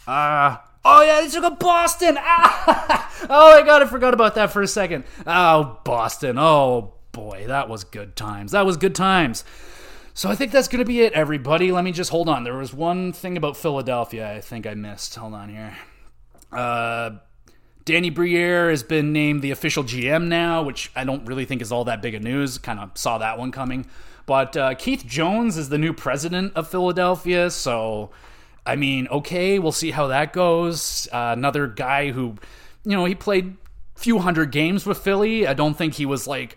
Uh, oh yeah, they took a Boston. Ah! oh my god, I forgot about that for a second. Oh, Boston. Oh boy, that was good times. That was good times. So I think that's going to be it, everybody. Let me just hold on. There was one thing about Philadelphia I think I missed. Hold on here. Uh, Danny Briere has been named the official GM now, which I don't really think is all that big of news. Kind of saw that one coming. But uh, Keith Jones is the new president of Philadelphia. So, I mean, okay, we'll see how that goes. Uh, another guy who, you know, he played few hundred games with Philly. I don't think he was like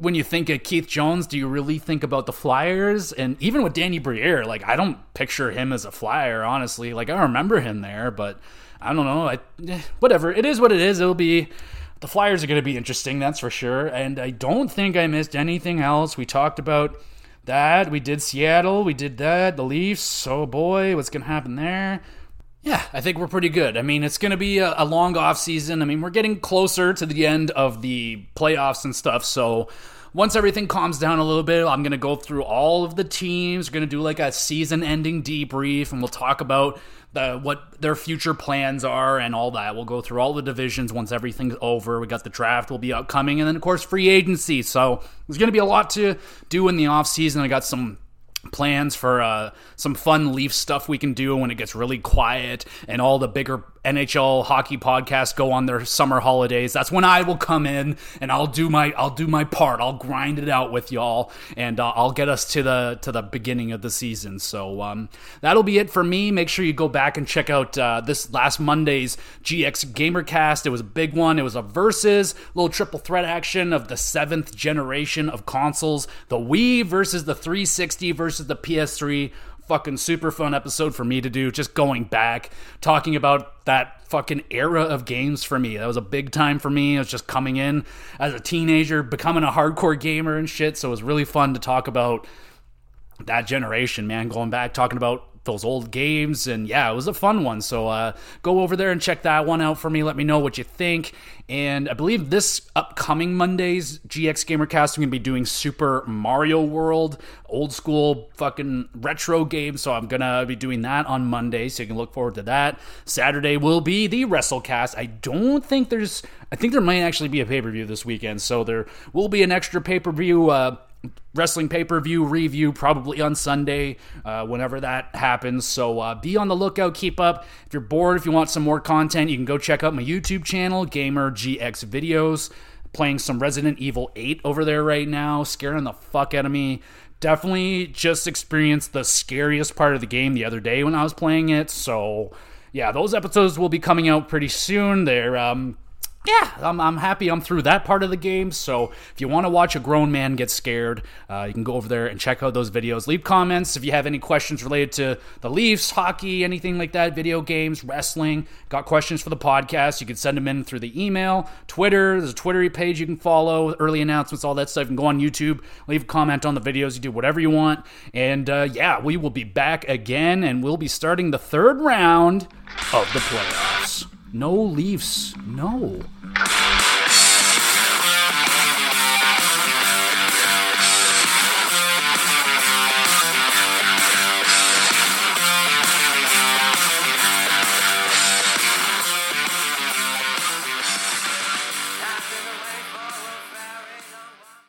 when you think of Keith Jones, do you really think about the Flyers? And even with Danny Briere, like I don't picture him as a Flyer, honestly. Like I remember him there, but I don't know. I, eh, whatever. It is what it is. It'll be the Flyers are going to be interesting, that's for sure. And I don't think I missed anything else. We talked about that. We did Seattle. We did that. The Leafs. Oh boy, what's going to happen there? Yeah, I think we're pretty good. I mean, it's going to be a, a long off season. I mean, we're getting closer to the end of the playoffs and stuff. So once everything calms down a little bit, I'm going to go through all of the teams. We're going to do like a season ending debrief and we'll talk about the what their future plans are and all that. We'll go through all the divisions once everything's over. We got the draft will be upcoming and then of course free agency. So there's going to be a lot to do in the off season. I got some plans for uh, some fun Leaf stuff we can do when it gets really quiet and all the bigger NHL hockey podcasts go on their summer holidays. That's when I will come in and I'll do my I'll do my part. I'll grind it out with y'all and uh, I'll get us to the to the beginning of the season. So um, that'll be it for me. Make sure you go back and check out uh, this last Monday's GX Gamercast. It was a big one. It was a versus little triple threat action of the seventh generation of consoles: the Wii versus the 360 versus the PS3 fucking super fun episode for me to do. Just going back, talking about that fucking era of games for me. That was a big time for me. I was just coming in as a teenager, becoming a hardcore gamer and shit. So it was really fun to talk about that generation, man. Going back, talking about those old games and yeah it was a fun one. So uh, go over there and check that one out for me. Let me know what you think. And i believe this upcoming monday's gx gamercast i'm gonna be doing super mario world old school fucking retro game. So i'm gonna be doing that on monday so you can look forward to that. Saturday will be the wrestlecast. I don't think there's i think there might actually be a pay-per-view this weekend so there will be an extra pay-per-view uh, wrestling pay per view review probably on Sunday, uh, whenever that happens. So uh, be on the lookout, keep up. If you're bored, if you want some more content, you can go check out my YouTube channel, Gamer GX Videos. Playing some Resident Evil 8 over there right now, scaring the fuck out of me. Definitely just experienced the scariest part of the game the other day when I was playing it. So, yeah, those episodes will be coming out pretty soon. They're um, yeah, I'm, I'm happy I'm through that part of the game. So if you want to watch a grown man get scared, uh, you can go over there and check out those videos. Leave comments if you have any questions related to the Leafs, hockey, anything like that, video games, wrestling. Got questions for the podcast? You can send them in through the email, Twitter. There's a Twitter page you can follow, early announcements, all that stuff. You can go on YouTube, leave a comment on the videos. You do whatever you want. And uh, yeah, we will be back again, and we'll be starting the third round of the playoffs. No leaves. No.